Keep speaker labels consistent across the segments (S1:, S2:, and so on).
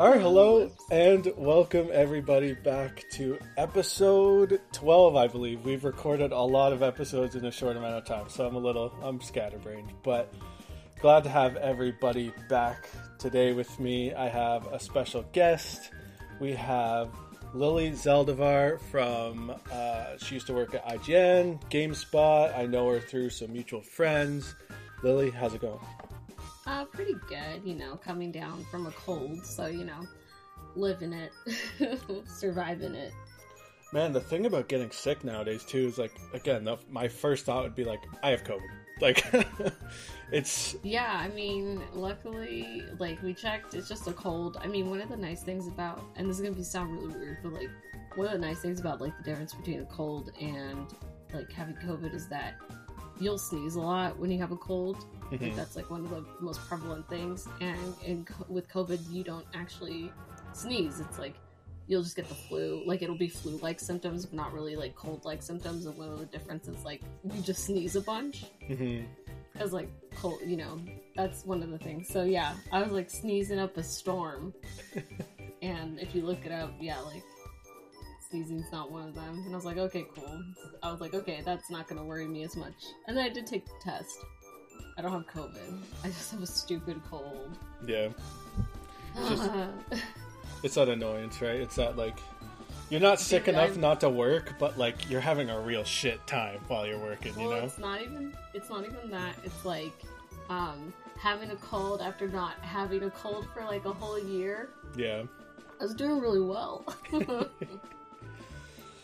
S1: All right, hello and welcome everybody back to episode 12, I believe. We've recorded a lot of episodes in a short amount of time, so I'm a little I'm scatterbrained, but glad to have everybody back today with me. I have a special guest. We have Lily Zaldivar from uh, she used to work at IGN, GameSpot. I know her through some mutual friends. Lily, how's it going?
S2: Uh, pretty good, you know, coming down from a cold, so you know, living it, surviving it.
S1: Man, the thing about getting sick nowadays too is like, again, the, my first thought would be like, I have COVID. Like, it's
S2: Yeah, I mean, luckily, like we checked, it's just a cold. I mean, one of the nice things about, and this is gonna be sound really weird, but like one of the nice things about like the difference between a cold and like having COVID is that you'll sneeze a lot when you have a cold. Like
S1: Mhm.
S2: that's like one of the most prevalent things. And in, with COVID, you don't actually sneeze. It's like you'll just get the flu. Like it'll be flu-like symptoms, but not really like cold-like symptoms. And one of the differences, like you just sneeze a bunch because like cold. You know, that's one of the things. So yeah, I was like sneezing up a storm. and if you look it up, yeah, like sneezing's not one of them. And I was like, okay, cool. I was like, okay, that's not gonna worry me as much. And then I did take the test. I don't have COVID. I just have a stupid cold.
S1: yeah. Just- It's that annoyance, right? It's that like you're not sick
S2: Dude,
S1: enough
S2: I'm-
S1: not to work, but like you're having a real shit time while you're working. You know?
S2: it's not even. It's not even that. It's like um, having a cold after not having a cold for like a whole year.
S1: Yeah.
S2: I was doing really well. but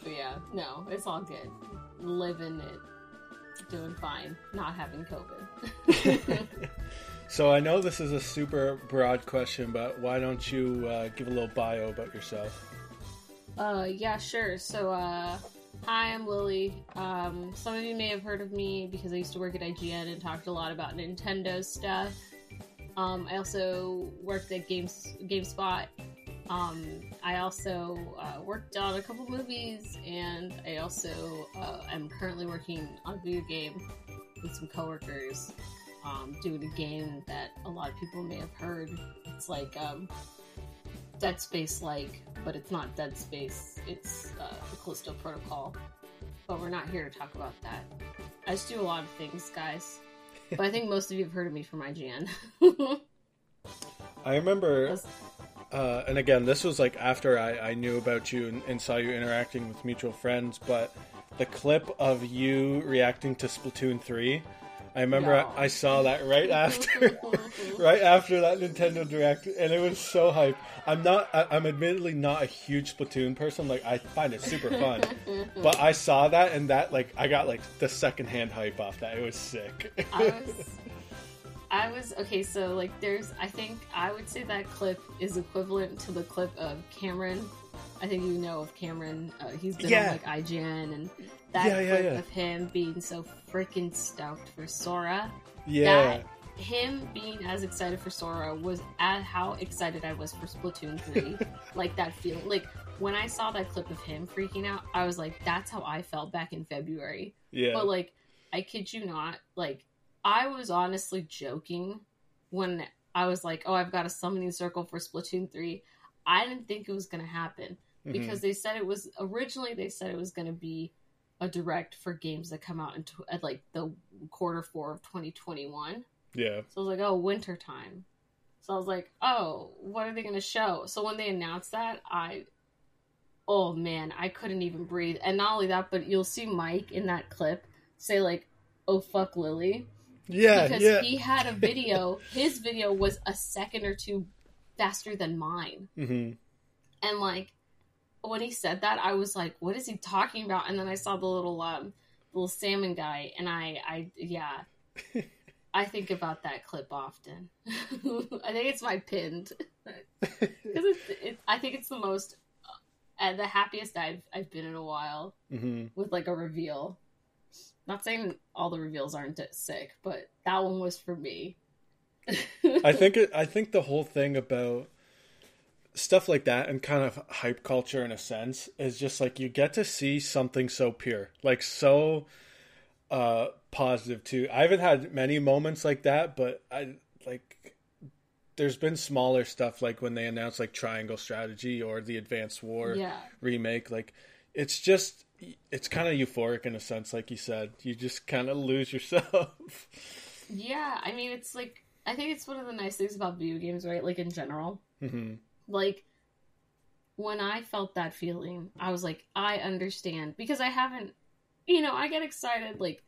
S2: yeah, no, it's all good. Living it, doing fine, not having COVID.
S1: so I know this is a super broad question, but why don't you uh, give a little bio about yourself?
S2: uh, yeah, sure. So, uh, hi, I'm Lily. Um, some of you may have heard of me because I used to work at IGN and talked a lot about Nintendo stuff. Um, I also worked at Games GameSpot. Um, I also uh, worked on a couple movies, and I also uh, am currently working on a video game with some coworkers, um, doing a game that a lot of people may have heard. It's like um, Dead Space like, but it's not Dead Space. It's uh, the Callisto Protocol. But we're not here to talk about that. I just do a lot of things, guys. But I think most of you have heard of me from IGN.
S1: I remember,
S2: That's-
S1: uh, and again, this was like after I, I knew about you and, and saw you interacting with mutual friends, but the clip of you reacting to Splatoon 3, I remember. I, I saw that right after. right after that Nintendo Direct, and it was so hype. I'm not. I, I'm admittedly not a huge Splatoon person. Like I find it super fun, but I saw that and that like I got like the secondhand hype off that. It was sick.
S2: I was, I was okay. So like, there's. I think I would say that clip is equivalent to the clip of Cameron. I think you know of Cameron. Uh, he's been
S1: Yeah.
S2: on like IGN and that
S1: Yeah,
S2: clip
S1: yeah.
S2: of him being so freaking stoked for Sora.
S1: yeah,
S2: That him being as excited for Sora was at how excited I was for Splatoon 3. like that feeling. Like when I saw that clip of him freaking out, I was like, that's how I felt back in February.
S1: yeah,
S2: But like, I kid you not, like I was honestly joking when I was like, "Oh, I've got a summoning circle for Splatoon 3." I didn't think it was going to happen
S1: Mhm.
S2: because they said it was originally they said it was going to be a direct for games that come out in at like the quarter 4 of 2021.
S1: yeah,
S2: So I was like, "Oh, winter time." So I was like, "Oh, what are they going to show?" So when they announced that, I oh man, I couldn't even breathe. And not only that, but you'll see Mike in that clip say like, "Oh fuck Lily,"
S1: yeah,
S2: because
S1: yeah.
S2: he had a video. His video was a second or two faster than mine,
S1: hmm
S2: and like when he said that, I was like, "What is he talking about?" And then I saw the little um, little salmon guy, and I, I yeah. I think about that clip often. I think it's my pinned because it's, it, I think it's the most and the happiest I've I've been in a while
S1: hmm
S2: with like a reveal. Not saying all the reveals aren't sick, but that one was for me.
S1: I think it, I think the whole thing about stuff like that and kind of hype culture in a sense is just like you get to see something so pure, like so uh positive too. I haven't had many moments like that, but I like there's been smaller stuff like when they announced like Triangle Strategy or the Advanced War
S2: Yeah.
S1: remake. Like it's just it's kind of euphoric in a sense, like you said. You just kind of lose yourself.
S2: Yeah, I mean, it's like I think it's one of the nice things about video games, right? Like in general,
S1: hmm
S2: like when I felt that feeling, I was like, I understand because I haven't, you know, I get excited. Like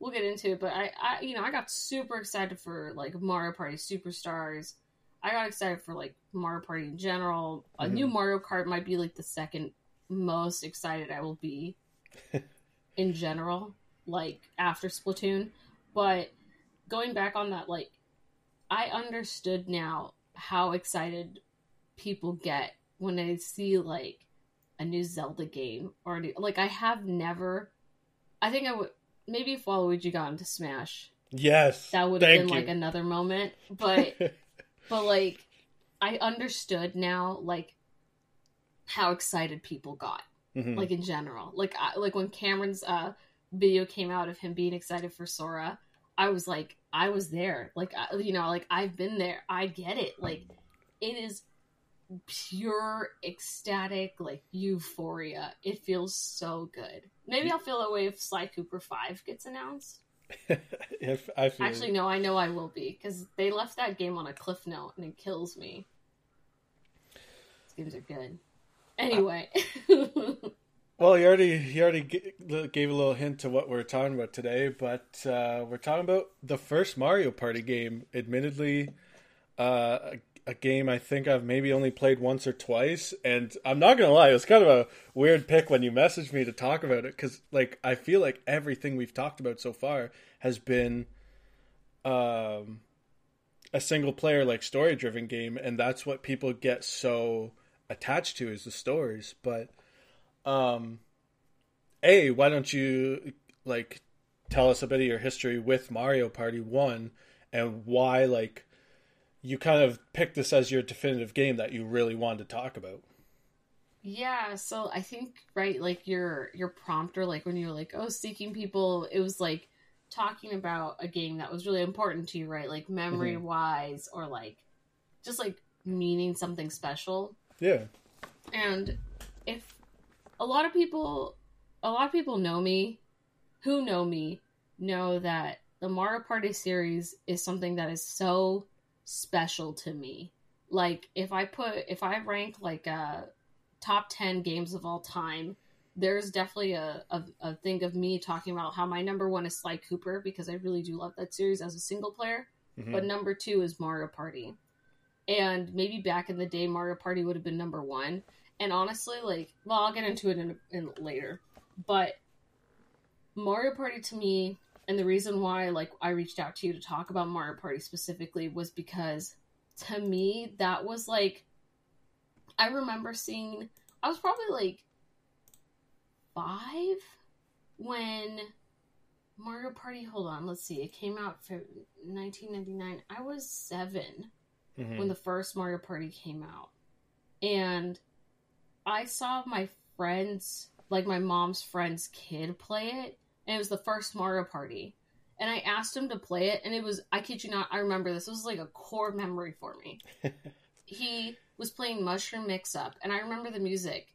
S2: we'll get into it, but I, I, you know, I got super excited for like Mario Party Superstars. I got excited for like Mario Party in general. A new
S1: Mhm.
S2: Mario Kart might be like the second most excited I will be in general, like after Splatoon. But going back on that, like I understood now how excited people get when they see like a new Zelda game or a new, like I have never. I think I would maybe if Waluigi got into Smash,
S1: Yes,
S2: that would have been
S1: you.
S2: like another moment. But but like I understood now like how excited people got
S1: Mhm.
S2: like in general. Like I, like when Cameron's uh video came out of him being excited for Sora, I was like I was there. Like I, you know, like I've been there. I get it. Like it is pure ecstatic like euphoria. It feels so good. Maybe I'll feel that way if Sly Cooper 5 gets announced.
S1: if I feel
S2: Actually no, I know I will be cuz they left that game on a cliff note and it kills me. These games are good. Anyway.
S1: Well, you already you already gave a little hint to what we're talking about today, but uh, we're talking about the first Mario Party game. Admittedly, uh, a, a game I think I've maybe only played once or twice, and I'm not gonna lie, it was kind of a weird pick when you messaged me to talk about it because, like, I feel like everything we've talked about so far has been um, a single player like story driven game, and that's what people get so attached to is the stories, but um a why don't you like tell us a bit of your history with mario party 1 and why like you kind of picked this as your definitive game that you really wanted to talk about
S2: Yeah, so I think right, like your your prompter, like when you were like, oh, seeking people, it was like talking about a game that was really important to you, right? Like memory wise, or like just like meaning something special.
S1: Yeah
S2: And if a lot of people, a lot of people know me, who know me, know that the Mario Party series is something that is so special to me. Like if I put, if I rank like uh top 10 games of all time there's definitely a, a, a thing of me talking about how my number one is Sly Cooper because I really do love that series as a single player.
S1: Mhm.
S2: But number two is Mario Party and maybe back in the day Mario Party would have been number 1. And honestly, like, well, I'll get into it in, in later, but Mario Party to me and the reason why like I reached out to you to talk about Mario Party specifically was because to me that was like I remember seeing I was probably like 5 when Mario Party hold on let's see it came out for 1999 I was 7
S1: mm-hmm.
S2: when the first Mario Party came out. And I saw my friends, like my mom's friend's kid, play it. And it was the first Mario Party. And I asked him to play it. And it was, I kid you not, I remember this. It was like a core memory for me. he was playing Mushroom Mix Up. And I remember the music.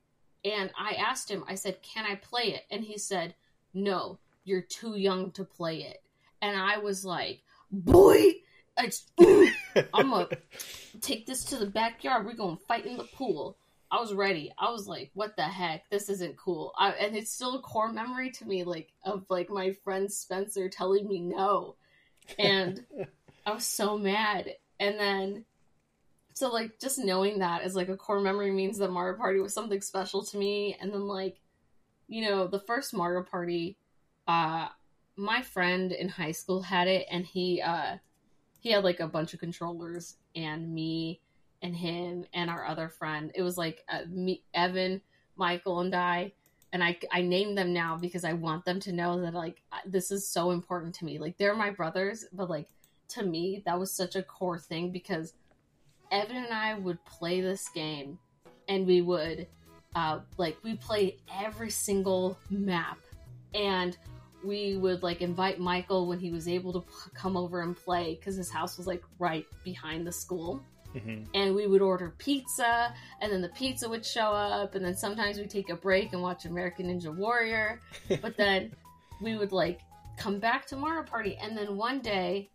S2: And I asked him, I said, Can I play it? And he said, No, you're too young to play it. And I was like, Boy, I'm gonna take this to the backyard. We're gonna fight in the pool. I was ready. I was like, what the heck? This isn't cool. I, and it's still a core memory to me, like of like my friend Spencer telling me no, and I was so mad. And then, so like just knowing that as like a core memory means that Mario Party was something special to me. And then like, you know, the first Mario Party, uh, my friend in high school had it, and he uh he had like a bunch of controllers and me and him and our other friend. It was like uh, me evan michael and i and I, I name them now because i want them to know that like this is so important to me. Like they're my brothers but like to me that was such a core thing because evan and i would play this game and we would uh like we play every single map. And we would like invite Michael when he was able to p- come over and play because his house was like right behind the school.
S1: hmm
S2: And we would order pizza, and then the pizza would show up, and then sometimes we'd take a break and watch American Ninja Warrior. But then we would like come back to Mario Party, and then one day,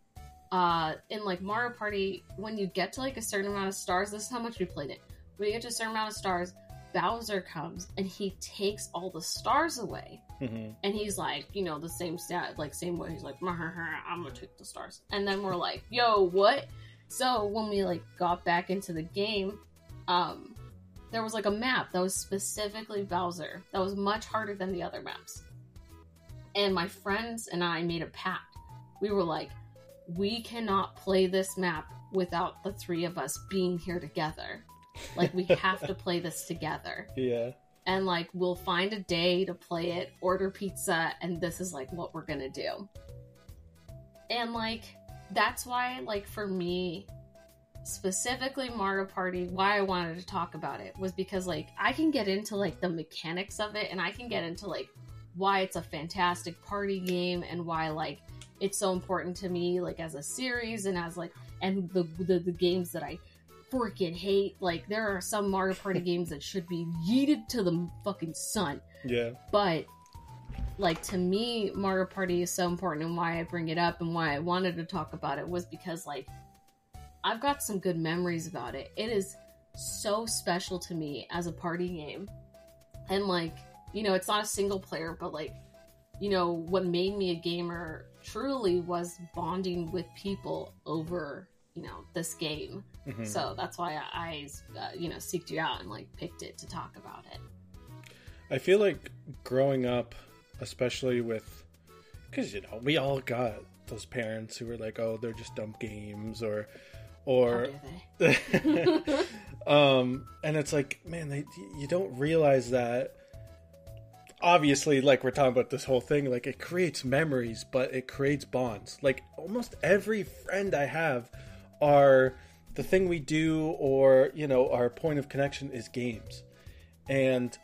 S2: uh, in like Mario Party, when you get to like a certain amount of stars, this is how much we played it. When you get to a certain amount of stars, Bowser comes and he takes all the stars away
S1: hmm
S2: and he's like, you know, the same stat, like same way. He's like, I'm gonna take the stars, and then we're like, yo, what? So when we like got back into the game, um, there was like a map that was specifically Bowser that was much harder than the other maps, and my friends and I made a pact. We were like, we cannot play this map without the three of us being here together. Like we have to play this together
S1: Yeah.
S2: and like we'll find a day to play it, order pizza, and this is like what we're gonna do. And like that's why, like for me, specifically Mario Party, why I wanted to talk about it was because like I can get into like the mechanics of it and I can get into like why it's a fantastic party game and why like it's so important to me like as a series and as like and the the, the games that I freaking hate. Like there are some Mario Party games that should be yeeted to the fucking sun.
S1: Yeah.
S2: But like to me, Mario Party is so important and why I bring it up and why I wanted to talk about it was because like I've got some good memories about it. It is so special to me as a party game. And like, you know, it's not a single player, but like, you know, what made me a gamer truly was bonding with people over, you know, this game.
S1: Mhm.
S2: So that's why I, I uh, you know, seeked you out and like picked it to talk about it.
S1: I feel like growing up, especially with, because you know we all got those parents who were like, "Oh, they're just dumb games," or, or,
S2: they?
S1: um, and it's like, man, they, you don't realize that. Obviously, like we're talking about this whole thing, like it creates memories, but it creates bonds. Like almost every friend I have are the thing we do, or you know, our point of connection is games, and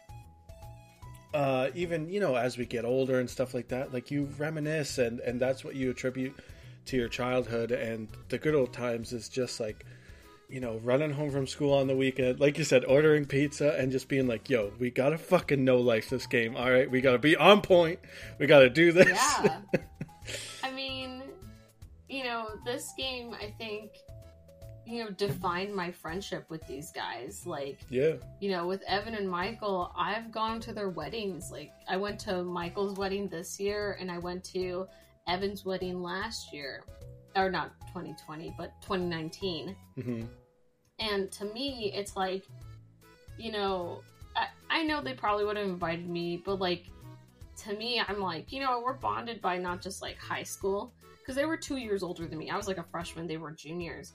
S1: uh, even you know as we get older and stuff like that like you reminisce and and that's what you attribute to your childhood. And the good old times is just like you know running home from school on the weekend like you said ordering pizza and just being like yo we gotta fucking know life this game all right? We gotta be on point. We gotta do this.
S2: Yeah. I mean, you know, this game, I think, you know, defined my friendship with these guys. Like,
S1: yeah
S2: you know, with Evan and Michael, I've gone to their weddings. Like, I went to Michael's wedding this year, and I went to Evan's wedding last year. Or not 2020, but 2019.
S1: hmm
S2: And to me, it's like, you know, I, I know they probably would have invited me, but like, to me, I'm like, you know, we're bonded by not just like high school, because they were two years older than me. I was like a freshman, they were juniors.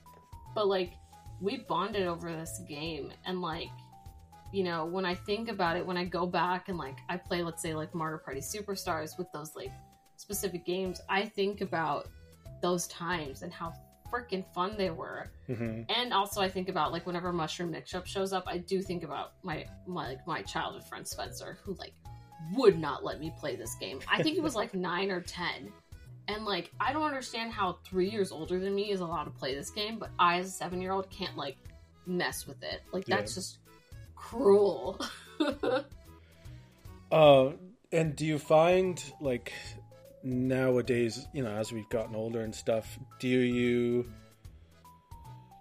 S2: But like, we bonded over this game, and like, you know, when I think about it, when I go back and like, I play, let's say, like Mario Party Superstars with those like specific games, I think about those times and how freaking fun they were
S1: hmm
S2: and also I think about like whenever Mushroom Mix Up shows up, I do think about my my like my childhood friend Spencer, who like would not let me play this game. I think he was like nine or ten, and like I don't understand how three years older than me is allowed to play this game, but I as a seven year old can't like mess with it. Like that's just cruel.
S1: Uh, and do you find like nowadays, you know, as we've gotten older and stuff, do you,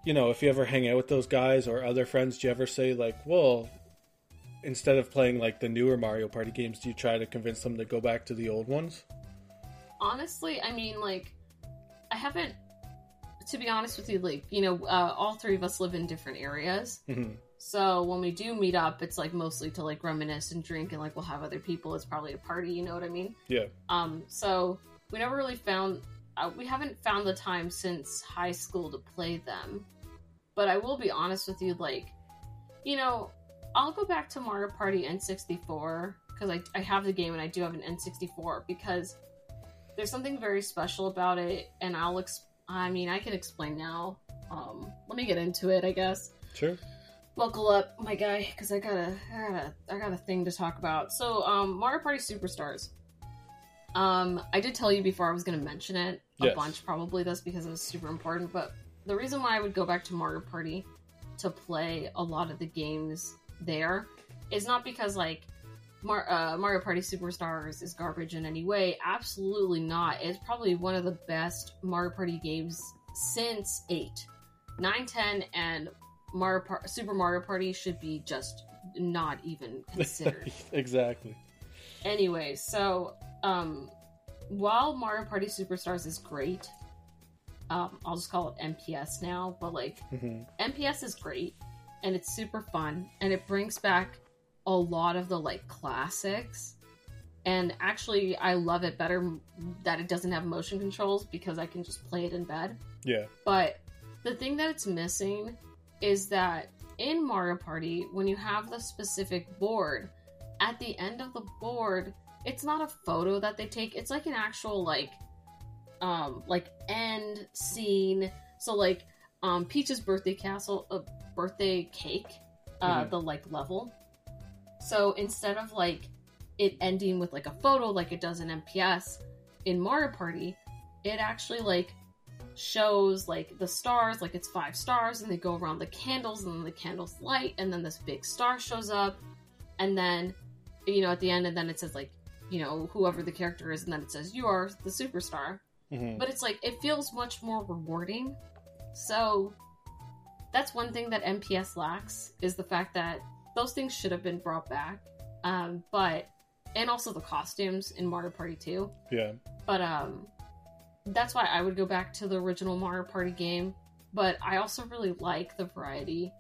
S1: you know, if you ever hang out with those guys or other friends, do you ever say like, well, instead of playing like the newer Mario Party games, do you try to convince them to go back to the old ones?
S2: Honestly, I mean, like I haven't. To be honest with you, like you know, uh, all three of us live in different areas.
S1: Mhm.
S2: So when we do meet up, it's like mostly to like reminisce and drink, and like we'll have other people. It's probably a party, you know what I mean?
S1: Yeah.
S2: Um. So we never really found. Uh, we haven't found the time since high school to play them. But I will be honest with you, like, you know, I'll go back to Mario Party N64 because I I have the game and I do have an N64 because there's something very special about it, and I'll. Ex- I mean, I can explain now. Um. Let me get into it, I guess
S1: Sure.
S2: buckle up, my guy, because I got a, I got a, I got a thing to talk about. So, um, Mario Party Superstars. Um, I did tell you before I was going to mention it a
S1: Yes.
S2: bunch, probably this because it was super important. But the reason why I would go back to Mario Party to play a lot of the games there is not because like Mar- uh, Mario Party Superstars is garbage in any way. Absolutely not. It's probably one of the best Mario Party games since eight, nine, ten, and Mario Par- Super Mario Party should be just not even considered.
S1: exactly.
S2: anyway, so um, while Mario Party Superstars is great, um, I'll just call it MPS now, but like
S1: hmm
S2: MPS is great and it's super fun and it brings back a lot of the like classics. And actually, I love it better that it doesn't have motion controls because I can just play it in bed.
S1: Yeah.
S2: But the thing that it's missing is that in Mario Party, when you have the specific board, at the end of the board, it's not a photo that they take. It's like an actual like um like end scene. So like um Peach's birthday castle uh, birthday cake, uh
S1: Mhm.
S2: the like level. So instead of like it ending with like a photo like it does in MPS in Mario Party, it actually like shows like the stars, like it's five stars, and they go around the candles, and then the candles light, and then this big star shows up, and then you know at the end, and then it says like you know whoever the character is, and then it says you are the superstar.
S1: hmm
S2: But it's like it feels much more rewarding. So that's one thing that MPS lacks is the fact that those things should have been brought back. Um, but and also the costumes in Mario Party 2.
S1: Yeah.
S2: But um that's why I would go back to the original Mario Party game. But I also really like the variety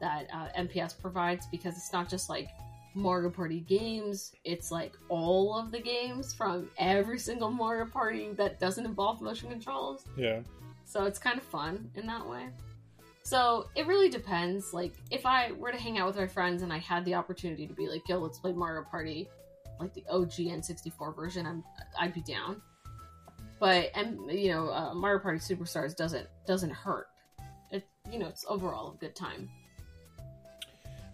S2: that uh, MPS provides because it's not just like Mario Party games, it's like all of the games from every single Mario Party that doesn't involve motion controls.
S1: Yeah.
S2: So it's kind of fun in that way. So it really depends. Like if I were to hang out with my friends and I had the opportunity to be like, "Yo, let's play Mario Party," like the OG N64 version, I'm I'd be down. But and you know, uh, Mario Party Superstars doesn't doesn't hurt. It you know, it's overall a good time.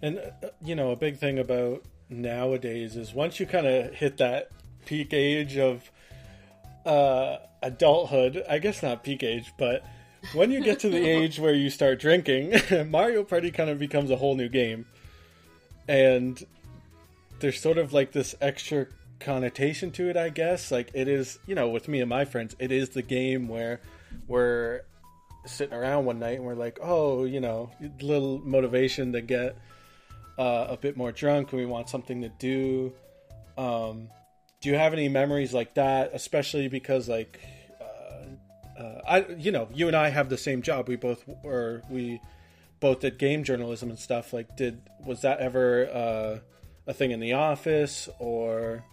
S1: And uh, you know, a big thing about nowadays is once you kind of hit that peak age of uh, adulthood, I guess not peak age, but when you get to the age where you start drinking, Mario Party kind of becomes a whole new game. And there's sort of like this extra connotation to it, I guess. Like it is, you know, with me and my friends, it is the game where we're sitting around one night and we're like, oh, you know, little motivation to get uh, a bit more drunk and we want something to do. Um, do you have any memories like that? Especially because like, uh, I, you know, you and I have the same job. We both or we both did game journalism and stuff. Like, did was that ever uh, a thing in the office or?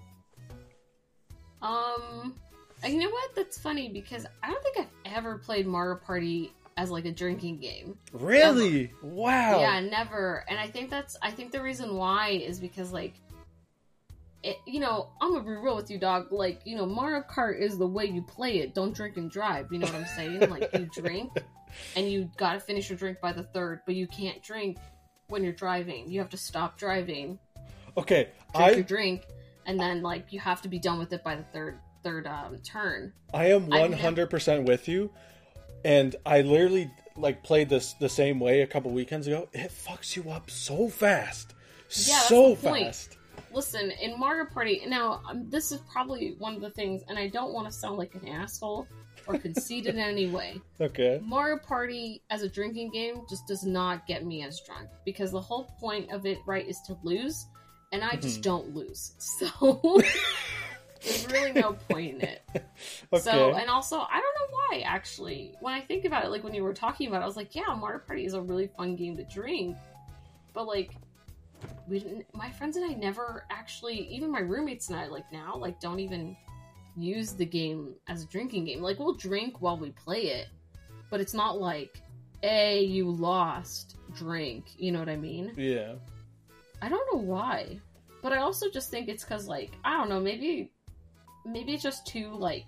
S2: Um, you know what? That's funny because I don't think I've ever played Mario Party as like a drinking game.
S1: Really? Wow.
S2: Yeah, never. And I think that's I think the reason why is because like it you know, I'm gonna be real with you, dog. Like, you know, Mario Kart is the way you play it. Don't drink and drive. You know what I'm saying? like you drink and you gotta finish your drink by the third, but you can't drink when you're driving. You have to stop driving,
S1: Okay.
S2: drink your
S1: I
S2: drink, and then like you have to be done with it by the third third um turn.
S1: I am
S2: I've
S1: one
S2: never-
S1: hundred percent with you, and I literally like played this the same way a couple weekends ago. It fucks you up so fast,
S2: that's
S1: so
S2: the point. Listen, in Mario Party, now um, this is probably one of the things, and I don't want to sound like an asshole or conceited in any way.
S1: Okay.
S2: Mario Party as a drinking game just does not get me as drunk because the whole point of it, right, is to lose, and I just
S1: Mhm.
S2: don't lose. So there's really no point in it.
S1: Okay.
S2: So, and also, I don't know why actually. When I think about it, like when you were talking about it, I was like, yeah, Mario Party is a really fun game to drink, but like. We didn't. My friends and I never actually, even my roommates and I, like now, like don't even use the game as a drinking game. Like we'll drink while we play it, but it's not like, "A, you lost, drink." You know what I mean?
S1: yeah.
S2: I don't know why, but I also just think it's because, like, I don't know, maybe, maybe it's just too like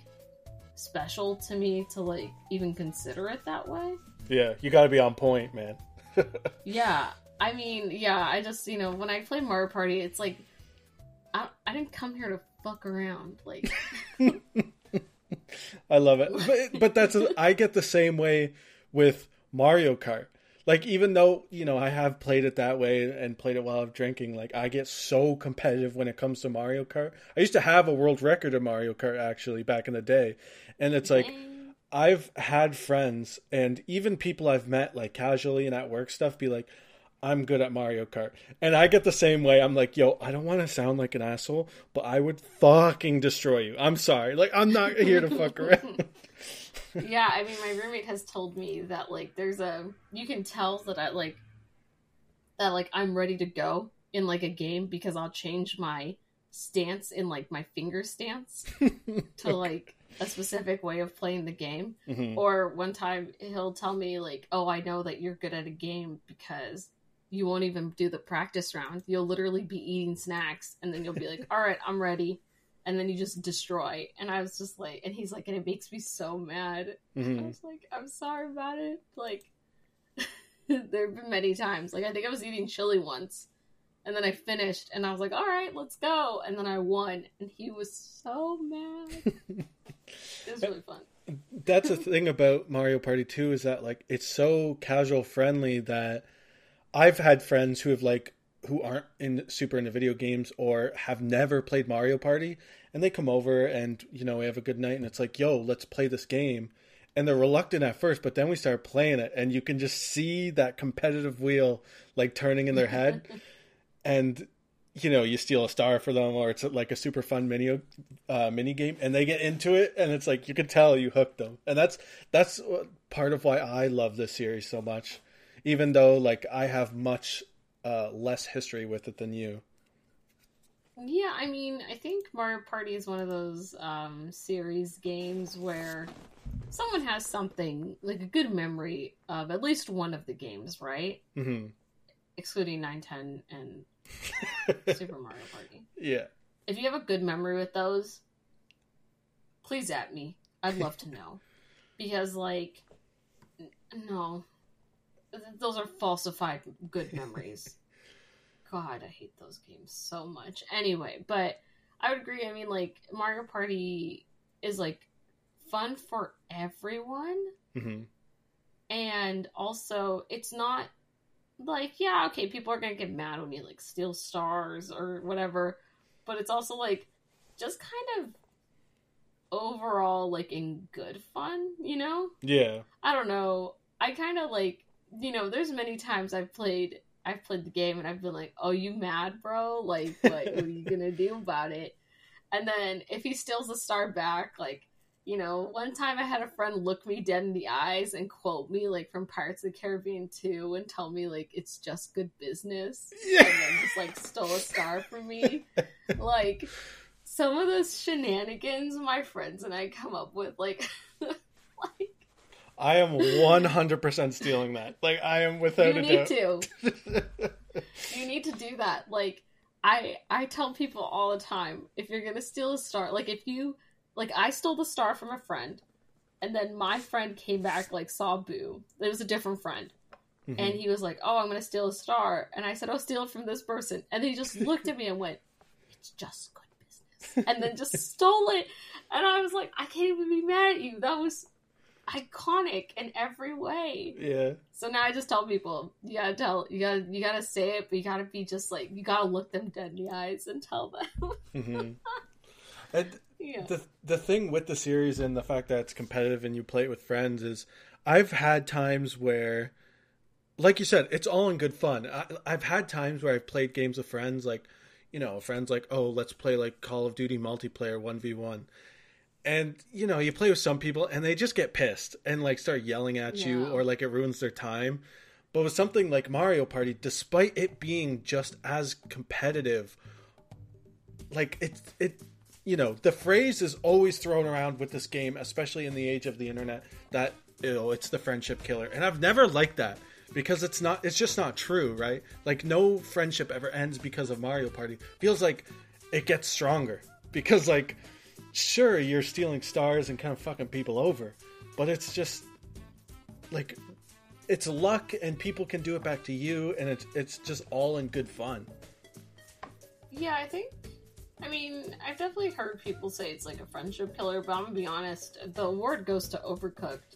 S2: special to me to like even consider it that way.
S1: Yeah. You got to be on point, man.
S2: Yeah, I mean, yeah, I just you know when I play Mario Party, it's like I, I didn't come here to fuck around. Like,
S1: I love it. But, but that's I get the same way with Mario Kart. Like even though, you know, I have played it that way and played it while I'm drinking, like I get so competitive when it comes to Mario Kart. I used to have a world record of Mario Kart actually back in the day. And it's like. I've had friends and even people I've met like casually and at work stuff be like, I'm good at Mario Kart. And I get the same way. I'm like, yo, I don't want to sound like an asshole, but I would fucking destroy you. I'm sorry. Like, I'm not here to fuck around.
S2: yeah, I mean, my roommate has told me that like there's a you can tell that I like that like I'm ready to go in like a game because I'll change my stance in like my finger stance to like a specific way of playing the game.
S1: Mhm.
S2: Or one time he'll tell me like, "Oh, I know that you're good at a game because you won't even do the practice round. You'll literally be eating snacks and then you'll be like, "All right, I'm ready." And then you just destroy. And I was just like, and he's like, and it makes me so mad. I
S1: Mhm.
S2: was like, I'm sorry about it. Like, there have been many times. Like, I think I was eating chili once, and then I finished, and I was like, all right, let's go. And then I won, and he was so mad. it was really fun.
S1: That's the thing about Mario Party 2 is that like it's so casual friendly that I've had friends who have like who aren't in super into video games or have never played Mario Party and they come over and you know we have a good night and it's like yo let's play this game. And they're reluctant at first but then we start playing it and you can just see that competitive wheel like turning in their head. And you know you steal a star for them or it's like a super fun mini uh, mini game and they get into it and it's like you can tell you hooked them. And that's that's part of why I love this series so much even though like I have much uh, less history with it than you
S2: Yeah, I mean, I think Mario Party is one of those um, series games where someone has something like a good memory of at least one of the games, right?
S1: Mm-hmm.
S2: Excluding nine, ten, and Super Mario Party.
S1: yeah
S2: If you have a good memory with those, please at me. I'd love to know. Because, like, n- no. Th- Those are falsified good memories. God, I hate those games so much. Anyway, but I would agree. I mean, like, Mario Party is, like, fun for everyone.
S1: hmm
S2: And also, it's not like, yeah, okay, people are gonna get mad when you like steal stars or whatever, but it's also like just kind of overall like in good fun, you know?
S1: yeah
S2: I don't know. I kind of like, you know, there's many times I've played I've played the game and I've been like, "Oh, you mad, bro? Like, what, what are you gonna do about it?" And then if he steals the star back, like, you know, one time I had a friend look me dead in the eyes and quote me like from Pirates of the Caribbean 2 and tell me like it's just good business, Yeah. and then just like stole a star from me. Like some of those shenanigans my friends and I come up with, like, like
S1: I am 100% stealing that. Like I am without
S2: you
S1: a
S2: need
S1: doubt.
S2: to. you need to do that. Like i i tell people all the time if you're gonna steal a star like if you like i stole the star from a friend and then my friend came back like saw boo. It was a different friend.
S1: Mhm.
S2: and he was like oh i'm gonna steal a star. And i said oh steal it from this person. And then he just looked at me and went it's just good business. And then just stole it. And i was like i can't even be mad at you. That was iconic in every way
S1: yeah
S2: so now I just tell people you gotta tell you gotta you gotta say it, but you gotta be just like you gotta look them dead in the eyes and tell them.
S1: mm-hmm. and
S2: yeah.
S1: the the thing with the series and the fact that it's competitive and you play it with friends is I've had times where like you said it's all in good fun I, I've had times where I've played games with friends like you know friends like oh let's play like Call of Duty multiplayer 1v1 and you know you play with some people and they just get pissed and like start yelling at you or like it ruins their time. But with something like Mario Party despite it being just as competitive like it it you know the phrase is always thrown around with this game especially in the age of the internet that you know it's the friendship killer. And i've never liked that because it's not it's just not true right? Like no friendship ever ends because of mario party. Feels like it gets stronger because like sure you're stealing stars and kind of fucking people over but it's just like it's luck and people can do it back to you and it's it's just all in good fun
S2: Yeah, I think I mean, I've definitely heard people say it's like a friendship killer, but I'm gonna be honest, the award goes to Overcooked.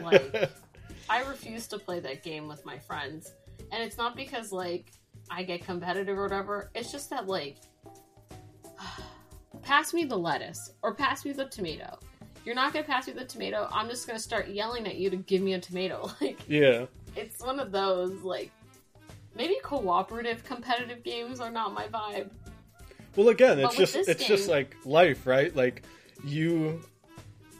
S2: Like, I refuse to play that game with my friends. And it's not because, like, I get competitive or whatever. It's just that, like, pass me the lettuce or pass me the tomato. You're not gonna pass me the tomato. I'm just gonna start yelling at you to give me a tomato. Like,
S1: yeah.
S2: it's one of those, like, maybe cooperative competitive games are not my vibe.
S1: Well, again, it's just it's just like life, right? Like you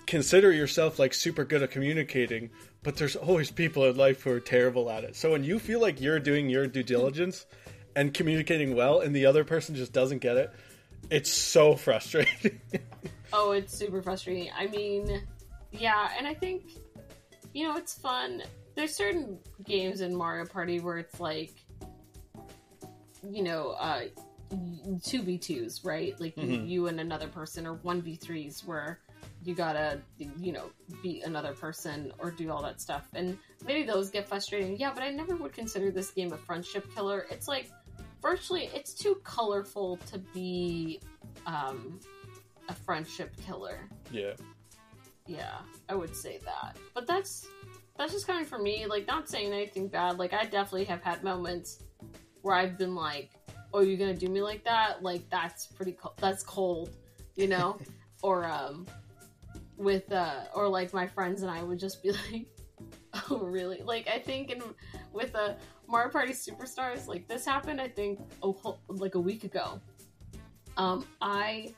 S1: consider yourself like super good at communicating, but there's always people in life who are terrible at it. So when you feel like you're doing your due diligence and communicating well, and the other person just doesn't get it, it's so frustrating.
S2: Oh, it's super frustrating. I mean, yeah, and I think you know it's fun. There's certain games in Mario Party where it's like, you know, uh, two v twos, right? Like you,
S1: Mhm.
S2: you and another person, or one v threes where you gotta, you know, beat another person or do all that stuff. And maybe those get frustrating. Yeah, but I never would consider this game a friendship killer. It's like virtually, it's too colorful to be. Um, a friendship killer.
S1: yeah.
S2: Yeah, I would say that. But that's that's just coming from me. Like, not saying anything bad. Like, I definitely have had moments where I've been like, "Oh, you're gonna do me like that? Like, that's pretty. Co- that's cold," you know. or um, with uh, or like my friends and I would just be like, "Oh, really?" Like, I think in with a Mario Party Superstars, like this happened. I think a whole, like a week ago. Um, I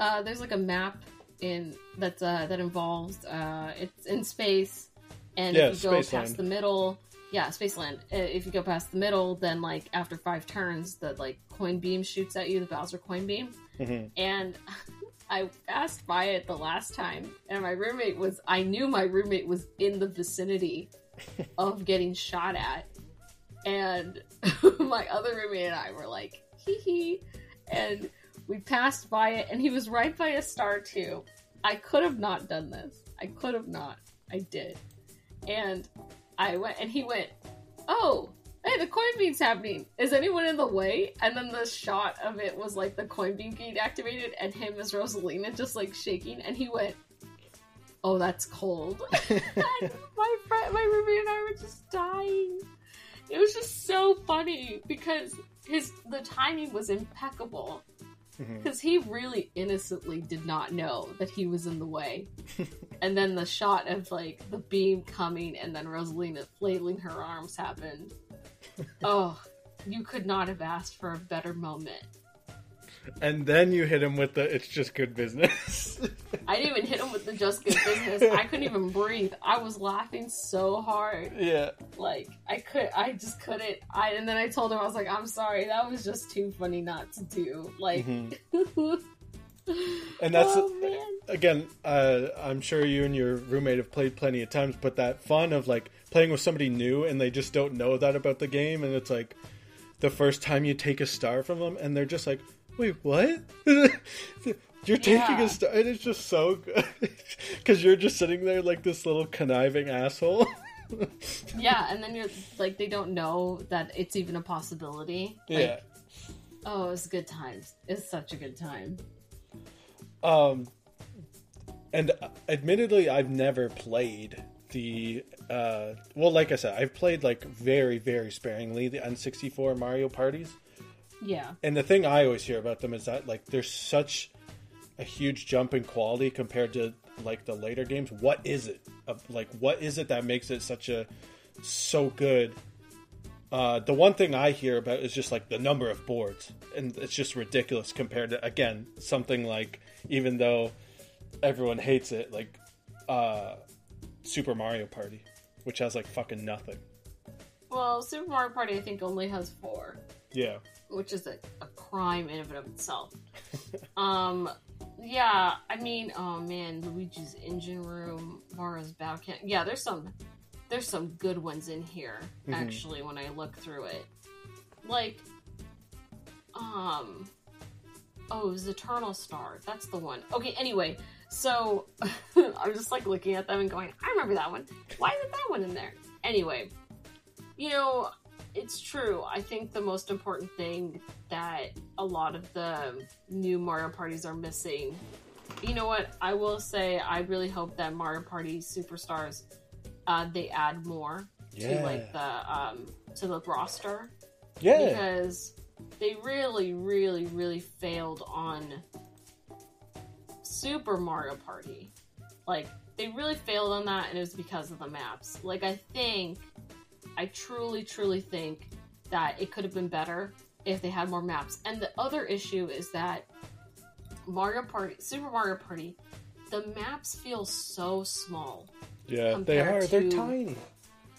S2: uh, there's like a map in that's uh, that involves uh, it's in space, and
S1: Yeah,
S2: if you go past the middle, yeah, Spaceland. If you go past the middle, then like after five turns, the like coin beam shoots at you, the Bowser coin beam,
S1: hmm
S2: and I passed by it the last time, and my roommate was I knew my roommate was in the vicinity of getting shot at, and my other roommate and I were like hee hee, and we passed by it, and he was right by a star too. I could have not done this. I could have not. I did, and I went, and he went, oh. Hey, the coin beam's happening. Is anyone in the way? And then the shot of it was like the coin beam getting activated and him as Rosalina just like shaking and he went, Oh, that's cold. my friend my roommate and I were just dying. It was just so funny because his the timing was impeccable.
S1: Mm-hmm.
S2: Because he really innocently did not know that he was in the way. and then the shot of like the beam coming and then Rosalina flailing her arms happened. oh, you could not have asked for a better moment.
S1: And then you hit him with the "it's just good business."
S2: I didn't even hit him with the just good business. I couldn't even breathe. I was laughing so hard.
S1: yeah.
S2: Like I could I just couldn't I and then I told him I was like, I'm sorry, that was just too funny not to do. Like
S1: Mhm. And that's-
S2: oh
S1: again, uh, I'm sure you and your roommate have played plenty of times, but that fun of like playing with somebody new and they just don't know that about the game, and it's like the first time you take a star from them, and they're just like, "Wait, what? you're taking
S2: Yeah.
S1: a star?" And it's just so good because you're just sitting there like this little conniving asshole.
S2: Yeah, and then you're like they don't know that it's even a possibility. Like,
S1: yeah.
S2: Oh, it was good times. It's such a good time.
S1: Um, and uh, admittedly, I've never played the. Uh, well, like I said, I've played like very, very sparingly the N64 Mario parties.
S2: Yeah.
S1: And the thing I always hear about them is that like there's such a huge jump in quality compared to like the later games. What is it? Like what is it that makes it such a so good? Uh, the one thing I hear about is just like the number of boards, and it's just ridiculous compared to again something like even though everyone hates it, like uh, Super Mario Party, which has like fucking nothing.
S2: Well, Super Mario Party I think only has four.
S1: Yeah,
S2: which is a, a crime in and of itself. um, yeah, I mean, oh man, Luigi's Engine Room, Mario's Battle Camp. Yeah, there's some, there's some good ones in here.
S1: Mhm.
S2: Actually, when I look through it, like, um, oh, it was Eternal Star. That's the one. Okay, anyway, so I'm just like looking at them and going, I remember that one. Why isn't that one in there? Anyway, you know, it's true. I think the most important thing that a lot of the new Mario parties are missing. You know what? I will say I really hope that Mario Party Superstars uh, they add more
S1: Yeah.
S2: to like the um to the roster
S1: Yeah.
S2: because they really, really, really failed on Super Mario Party. Like, they really failed on that, and it was because of the maps. Like, I think, I truly, truly think that it could have been better if they had more maps. And the other issue is that Mario Party, Super Mario Party, the maps feel so small.
S1: yeah, they are. They're tiny.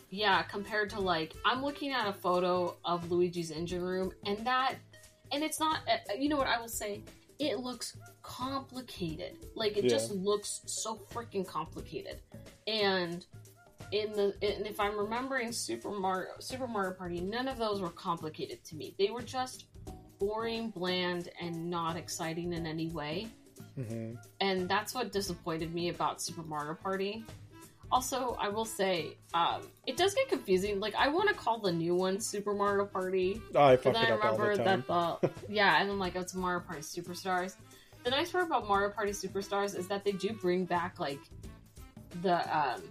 S2: Yeah, compared to like I'm looking at a photo of Luigi's engine room, and that, and it's not. uh, You know what I will say? It looks complicated. Like it
S1: Yeah.
S2: just looks so freaking complicated. And in the and if I'm remembering Super Mario Super Mario Party, none of those were complicated to me. They were just boring, bland, and not exciting in any way
S1: hmm
S2: and that's what disappointed me about Super Mario Party. Also, I will say, um, it does get confusing. Like, I want to call the new one Super Mario Party,
S1: Oh, I fuck it
S2: I
S1: up all
S2: remember
S1: the time.
S2: that the yeah, and I'm like, oh, it's Mario Party Superstars. The nice part about Mario Party Superstars is that they do bring back like the um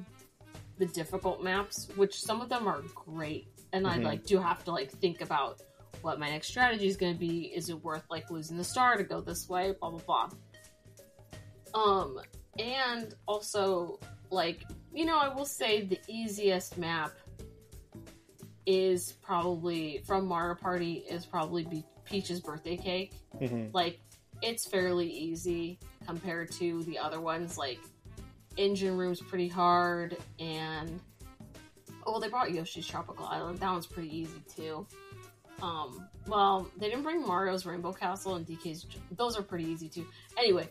S2: the difficult maps, which some of them are great, and I
S1: Mhm.
S2: like do have to like think about what my next strategy is going to be. Is it worth like losing the star to go this way? Blah blah blah. Um, and also like you know, I will say the easiest map is probably from Mario Party is probably be Peach's birthday cake.
S1: Mhm.
S2: Like it's fairly easy compared to the other ones. Like Engine Room's pretty hard, and oh, they brought Yoshi's Tropical Island. That one's pretty easy too. Um, well, they didn't bring Mario's Rainbow Castle and DK's. Those are pretty easy too. Anyway,